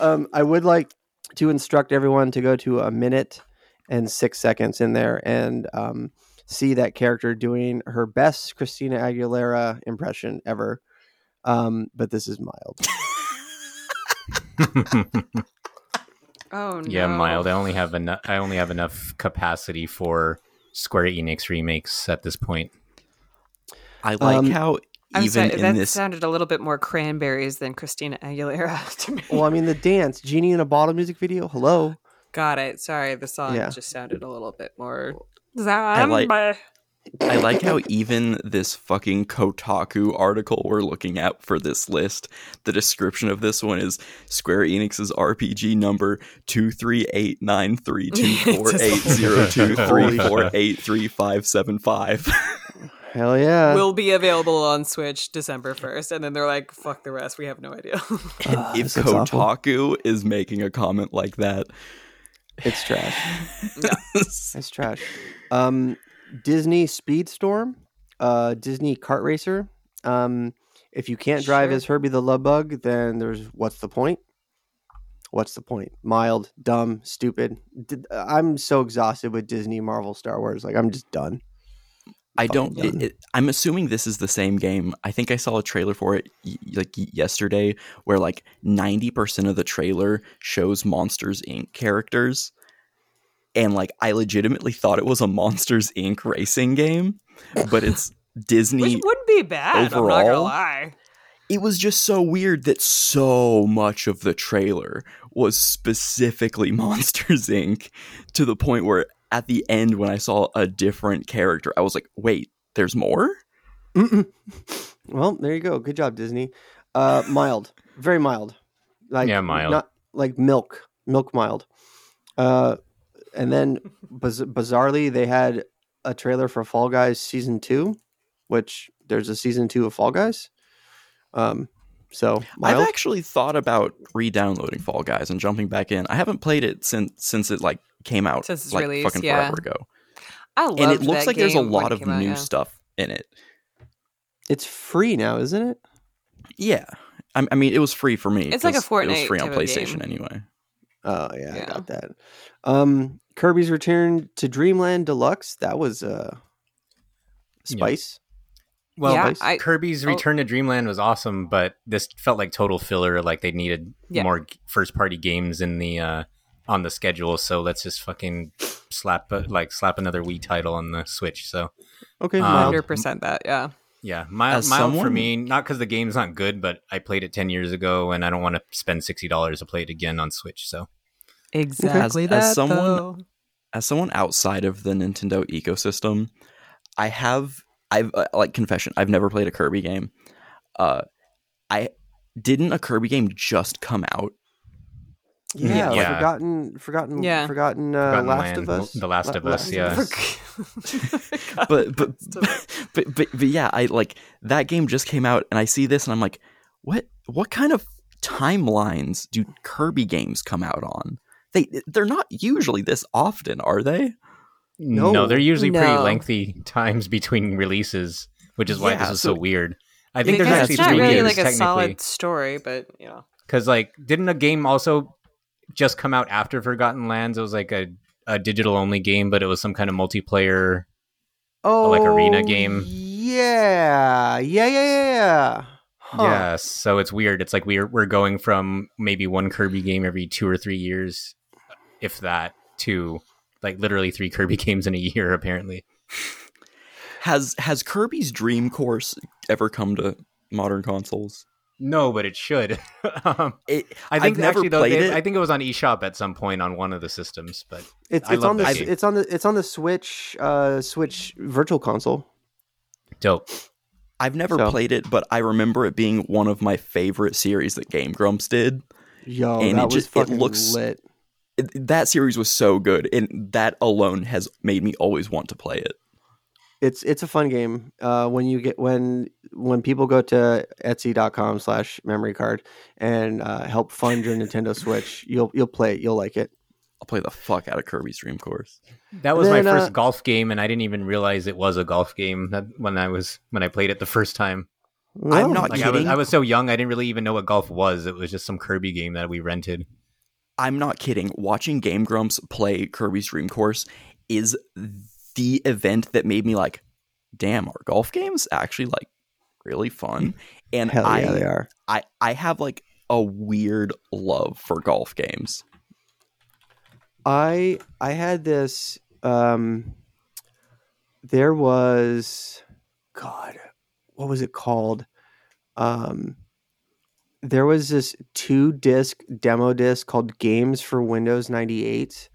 Um, I would like to instruct everyone to go to a minute and six seconds in there and um, see that character doing her best Christina Aguilera impression ever. Um, but this is mild. (laughs) (laughs) Oh no. yeah, mild. I only have enough. I only have enough capacity for Square Enix remakes at this point. I like Um, how I'm even sorry, in that this sounded a little bit more cranberries than Christina Aguilera (laughs) to me. well, I mean, the dance, Genie in a Bottle music video. Hello. Got it. Sorry, the song Yeah. just sounded a little bit more. Zombie. I like how even this fucking Kotaku article we're looking at for this list, the description of this one is Square Enix's RPG number two three eight nine three two four eight zero two three four eight three five seven five. (laughs) Hell yeah. will be available on Switch December 1st. And then they're like, fuck the rest. We have no idea. Ah, (laughs) If this awful. Kotaku is making a comment like that, It's trash. (laughs) It's trash. Um, Disney Speedstorm, uh, Disney Kart Racer. Um, if you can't drive Sure. as Herbie the Love Bug, then there's what's the point? What's the point? Mild, dumb, stupid. I'm so exhausted with Disney, Marvel, Star Wars. Like I'm just done. I don't. It, it, I'm assuming this is the same game. I think I saw a trailer for it y- like yesterday, where like 90 percent of the trailer shows Monsters Inc. characters, and like I legitimately thought it was a Monsters Inc. racing game, but it's (laughs) Disney. Which wouldn't be bad. I'm not going to overall- lie. it was just so weird that so much of the trailer was specifically (laughs) Monsters Inc. to the point where at the end when I saw a different character, I was like, "Wait, there's more." Mm-mm. (laughs) well, there you go. Good job, Disney. Uh, mild, very mild. Like Yeah, mild. Not like milk, milk mild. Uh, and then biz- bizarrely, they had a trailer for Fall Guys season two, which there's a season two of Fall Guys. Um, so mild. I've actually thought about re-downloading Fall Guys and jumping back in. I haven't played it since since it like came out Since its like release, fucking yeah. forever ago. I love And it looks like there's a lot of new new stuff in it. it's free now, isn't it? Yeah. I, I mean, it was free for me. It's like a 'cause It was free on PlayStation game. anyway. Oh yeah, I got that. Um, Kirby's Return to Dreamland Deluxe. That was uh, spice. Well, Yeah, I- Kirby's oh. Return to Dreamland was awesome, but this felt like total filler. Like they needed Yeah. more first party games in the uh, on the schedule. So let's just fucking slap uh, like slap another Wii title on the Switch. So Okay, Um. Hundred percent that. Yeah. Yeah, mild, As mild for me. Not because the game's not good, but I played it ten years ago, and I don't want to spend sixty dollars to play it again on Switch. So Exactly As- as someone- though. as someone outside of the Nintendo ecosystem, I have I've uh, like confession, I've never played a Kirby game. Uh I didn't a Kirby game just come out? Yeah, Yeah. forgotten, forgotten, Yeah. forgotten, uh, Forgotten Last Land, of Us. The Last La- of Us, yeah. (laughs) But but but, but but yeah, I like that game just came out and I see this and I'm like, what what kind of timelines do Kirby games come out on? They they're not usually this often, are they? No, No. they're usually pretty lengthy times between releases, which is why Yeah, this is so, so- weird. I think Because there's Yeah, actually it's not three really years like a technically. solid story, but you know. Because like, didn't a game also just come out after Forgotten Lands? It was like a, a digital only game, but it was some kind of multiplayer. Oh, like arena game. Yeah, yeah, yeah, yeah. yeah. Huh. Yeah, so it's weird. It's like we're we're going from maybe one Kirby game every two or three years, if that, to like literally three Kirby (laughs) games in a year. Apparently, Has has Kirby's Dream Course ever come to modern consoles? No, but it should. (laughs) um, It, I think I've never actually though, played they- it. I think it was on eShop at some point on one of the systems, but It's I it's love on the that s- game. it's on the it's on the Switch uh Switch Virtual Console. dope. I've never So- played it, but I remember it being one of my favorite series that Game Grumps did. Yo, And that it was just- it fucking looks- lit. It- that series was so good, and that alone has made me always want to play it. It's it's a fun game. Uh, when you get when when people go to Etsy.com slash memory card and uh, help fund your Nintendo Switch, you'll you'll play it. You'll like it. I'll play the fuck out of Kirby's Dream Course. That was Then, my first uh, golf game, and I didn't even realize it was a golf game that, when I was when I played it the first time. I'm not Like I was, kidding. I was so young, I didn't really even know what golf was. It was just some Kirby game that we rented. I'm not kidding. Watching Game Grumps play Kirby's Dream Course is the event that made me like, damn, are golf games actually like really fun? And Hell I, yeah, they are. I, I have like a weird love for golf games. I I had this um there was god what was it called um there was this two disc demo disc called Games for Windows 98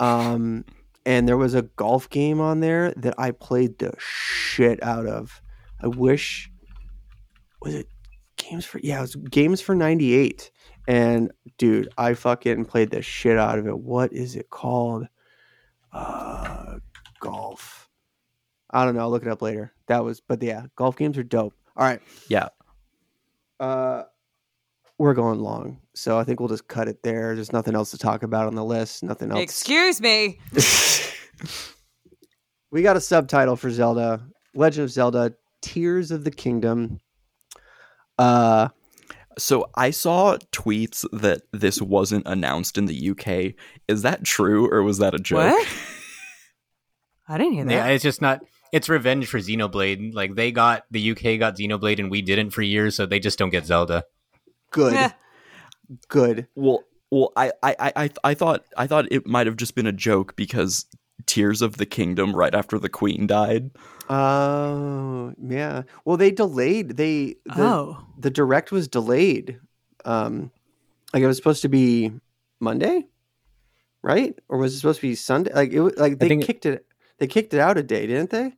um and there was a golf game on there that I played the shit out of I wish was it Games for yeah it was Games for 98 and dude, I fucking played the shit out of it. What is it called? Uh, golf. I don't know. I'll look it up later. That was, but yeah, golf games are dope. All right. Yeah. Uh, we're going long, so I think we'll just cut it there. There's nothing else to talk about on the list. Nothing else. Excuse me. (laughs) we got a subtitle for Zelda: Legend of Zelda: Tears of the Kingdom. Uh, So I saw tweets that this wasn't announced in the UK. Is that true or was that a joke? What? (laughs) I didn't hear that. Yeah, it's just not. It's revenge for Xenoblade. Like they got the UK got Xenoblade and we didn't for years, so they just don't get Zelda. good, Eh. good. Well, well, I, I, I, I, I thought, I thought it might have just been a joke because Tears of the Kingdom, right after the Queen died. Oh, yeah. Well, they delayed. They the, oh. the direct was delayed. Um, like it was supposed to be Monday, right? Or was it supposed to be Sunday? Like it, wa- like they think- kicked it. They kicked it out a day, didn't they?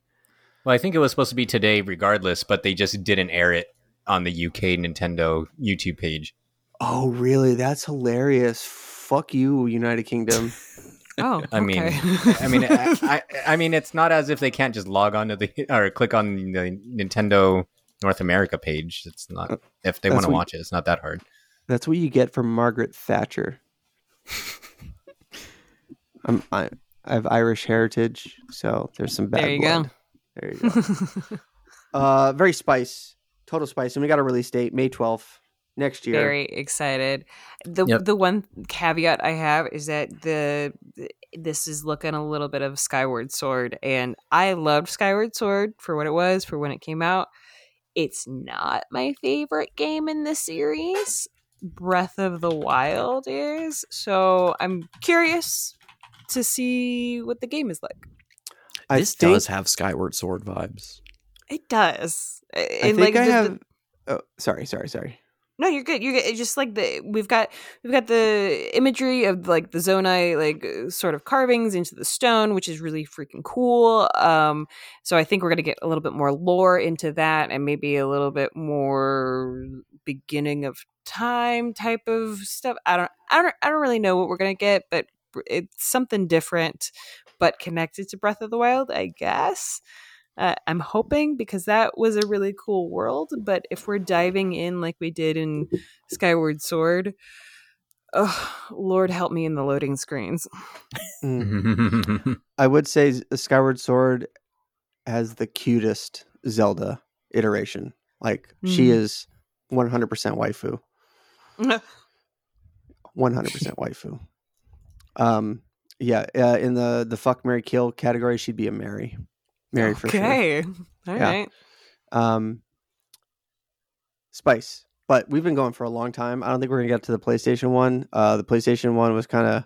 Well, I think it was supposed to be today, regardless, but they just didn't air it on the UK Nintendo YouTube page. Oh, really? That's hilarious. Fuck you, United Kingdom. (laughs) Oh. (laughs) I mean, okay. I mean, I, I, I mean, it's not as if they can't just log on to the (laughs) or click on the Nintendo North America page. It's not if they want to what- watch it. It's not that hard. That's what you get from Margaret Thatcher. I'm, (laughs) I, I have Irish heritage, so there's some bad There you blood. go. There you go. uh, very spice, total spice, and we got a release date May 12th next year. Very excited. The Yep. the one caveat I have is that the this is looking a little bit of Skyward Sword, and I loved Skyward Sword for what it was for when it came out. It's not my favorite game in the series. Breath of the Wild is, so I'm curious to see what the game is like. I this think, does have Skyward Sword vibes. It does. I And, think I the- the- have. oh, sorry, sorry, sorry. No, you're good. You're good. It's just like the we've got we've got the imagery of like the Zonai like uh, sort of carvings into the stone, which is really freaking cool. Um, so I think we're gonna get a little bit more lore into that, and maybe a little bit more beginning of time type of stuff. I don't, I don't, I don't really know what we're gonna get, but it's something different, but connected to Breath of the Wild, I guess. Uh, I'm hoping because that was a really cool world. But if we're diving in like we did in Skyward Sword, Ugh, Lord help me in the loading screens. Mm. (laughs) I would say Skyward Sword has the cutest Zelda iteration. Like she Mm. is 100% waifu. (laughs) 100% waifu. Um yeah, uh, in the the fuck Mary kill category she'd be a Mary. Mary for sure. okay. All right. Yeah. Um Spice. But we've been going for a long time. I don't think we're going to get to the PlayStation 1. Uh the PlayStation 1 was kind of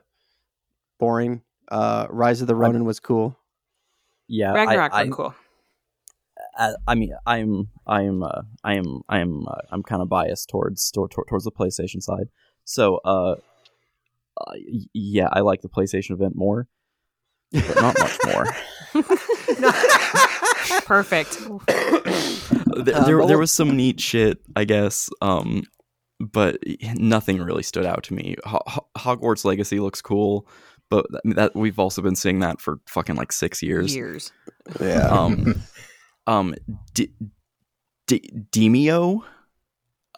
boring. Uh Rise of the Ronin was cool. Yeah, I- Ragnarok I, were cool. I, I mean, I'm, I'm, uh, I am, I am, uh, I'm kind of biased towards tor- tor- towards the PlayStation side. So, uh, uh, y- yeah, I like the PlayStation event more, but not much more. (laughs) Perfect. There, Uh, there, there was some neat shit, I guess, um, but nothing really stood out to me. Ho- Ho- Hogwarts Legacy looks cool, but that, that we've also been seeing that for fucking like six years. Years. Yeah. Um, (laughs) um, D- D- Demeo,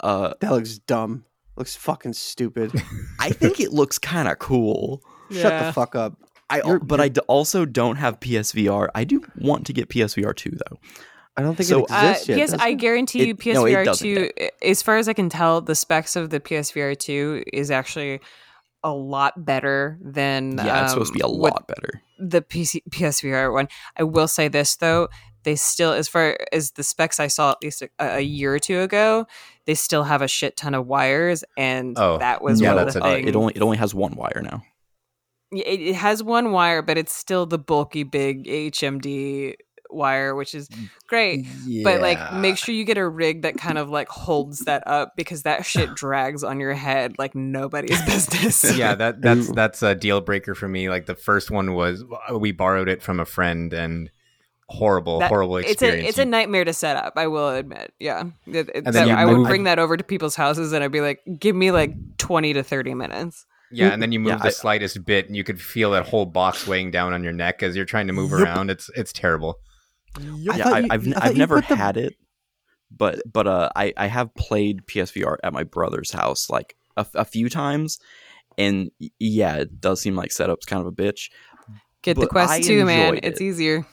uh, That looks dumb. Looks fucking stupid. I think it looks kind of cool. Shut the fuck up. I You're- but I d- also don't have PSVR. I do want to get PSVR two though. I don't think So, it Uh, exists yet. PS, I guarantee you, It- no, PSVR doesn't two. As far as I can tell, the specs of the PSVR two is actually a lot better than Yeah, it's supposed to be a um, what lot better. the PC, PSVR one. I will say this though, they still, as far as the specs I saw at least a, a year or two ago, they still have a shit ton of wires, and Oh, that was yeah, one of that's the a- Uh, things. it only it only has one wire now. It, it has one wire, but it's still the bulky big HMD wire, which is mm. great. But like, make sure you get a rig that kind of like holds that up because that shit (laughs) drags on your head like nobody's business. (laughs) yeah, that that's that's a deal breaker for me. Like the first one was uh, we borrowed it from a friend and horrible, That- horrible it's a it's a nightmare to set up. I will admit. Yeah, It- it- And then that- you I would move- bring that over to people's houses and I'd be like, give me like twenty to thirty minutes. Yeah, and then you move Yeah, the I- slightest bit, and you could feel that whole box weighing down on your neck as you're trying to move around. It's it's terrible. yeah, I, you- I've I I've never put the- had it, but but uh, I I have played PSVR at my brother's house like a, a few times, and yeah, it does seem like setup's kind of a bitch. Get the Quest too, man. enjoyed It's easier.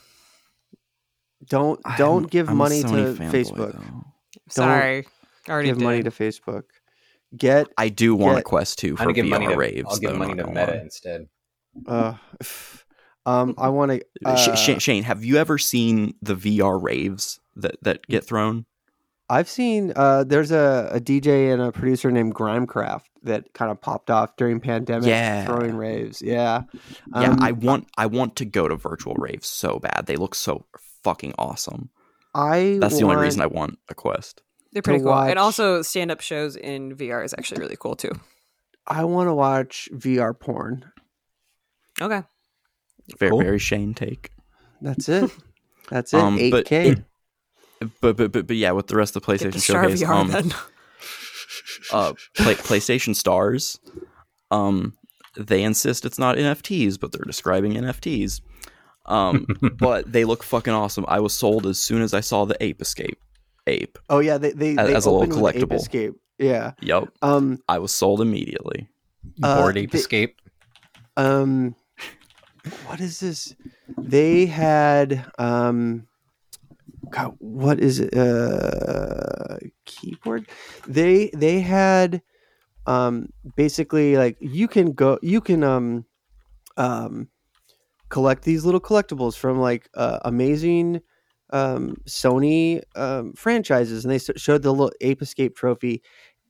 Don't I'm- don't give I'm money to Sony fanboy, Facebook. though. Sorry, already Give did. money to Facebook. Get I do want a Quest two for I'm give VR money to raves. I'll give though, money to Meta lie. instead. uh (sighs) um I want to uh, Sh- Shane, have you ever seen the VR raves that that get thrown? I've seen uh there's a, a DJ and a producer named Grimecraft that kind of popped off during pandemic Yeah. throwing raves. Yeah. Yeah, Um, I want I want to go to virtual raves so bad. They look so fucking awesome. I That's the only reason I want a Quest. They're pretty cool. watch- And also stand up shows in VR is actually really cool too. I want to watch VR porn. Okay. Very Cool. very Shane take. That's it. (laughs) That's it. Um, 8K. it- But but but, but yeah, with the rest of the Get the PlayStation Star showcase, VR um, then. (laughs) uh, play, PlayStation Stars, um, they insist it's not NFTs, but they're describing NFTs. Um, (laughs) but they look fucking awesome. I was sold as soon as I saw the Ape Escape. Ape. oh yeah, they they, As- they as a little opened with Ape collectible. Escape. Yeah. Yep. Um I was sold immediately. Uh, Board Ape the- Escape. um what is this? They had um God, what is it? Uh keyboard? They they had um basically like you can go you can um um collect these little collectibles from like uh, amazing um Sony um franchises and they showed the little Ape Escape trophy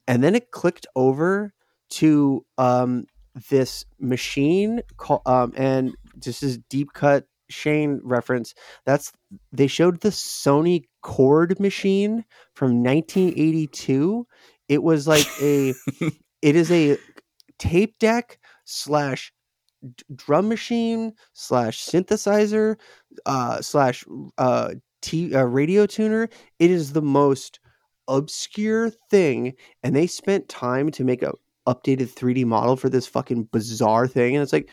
and then it clicked over to um this machine call, um and this is deep cut Shane reference. That's they showed the Sony Cord machine from 1982 it was like a (laughs) it is a tape deck slash d- drum machine slash synthesizer uh slash uh t uh, radio tuner it is the most obscure thing and they spent time to make a updated 3d model for this fucking bizarre thing and it's like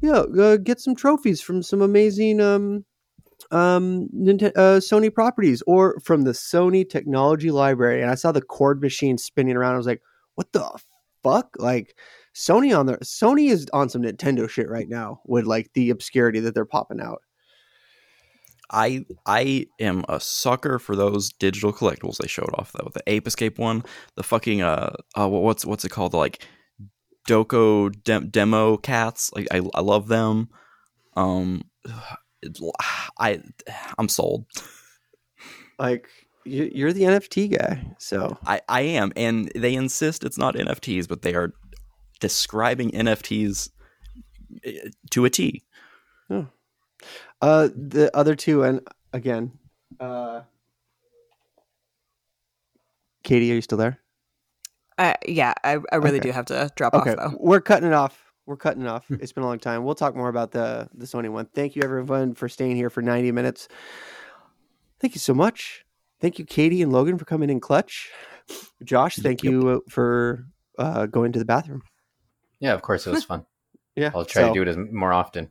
yeah uh, get some trophies from some amazing um um Ninte- uh, sony properties or from the sony technology library. And i saw the chord machine spinning around i was like what the fuck? Like Sony on the Sony is on some Nintendo shit right now with like the obscurity that they're popping out. I I am a sucker for those digital collectibles they showed off though. The Ape Escape one, the fucking uh, uh what's what's it called? The like Doko dem- demo cats. Like I I love them. Um, (sighs) it, I I'm sold. Like you're the NFT guy, so I I am, and they insist it's not NFTs, but they are describing NFTs eh, to a T. uh the other two and again, uh Katie, are you still there? Uh, yeah, I, I really Okay. do have to drop Okay, off though. we're cutting it off. We're cutting it off. It's been a long time. We'll talk more about the the Sony one. Thank you everyone for staying here for 90 minutes. Thank you so much. Thank you, Katie and Logan, for coming in clutch. Josh, thank Yep. you for uh, going to the bathroom. Yeah, of course it was fun. Yeah, I'll try so- to do it as more often.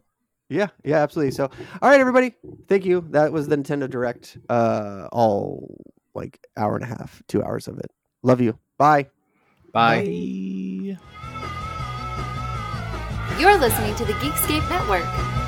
Yeah, yeah, absolutely. So, all right, everybody, thank you. That was the Nintendo Direct. Uh, all like hour and a half, two hours of it. Love you. Bye. Bye. Bye. You're listening to the Geekscape Network.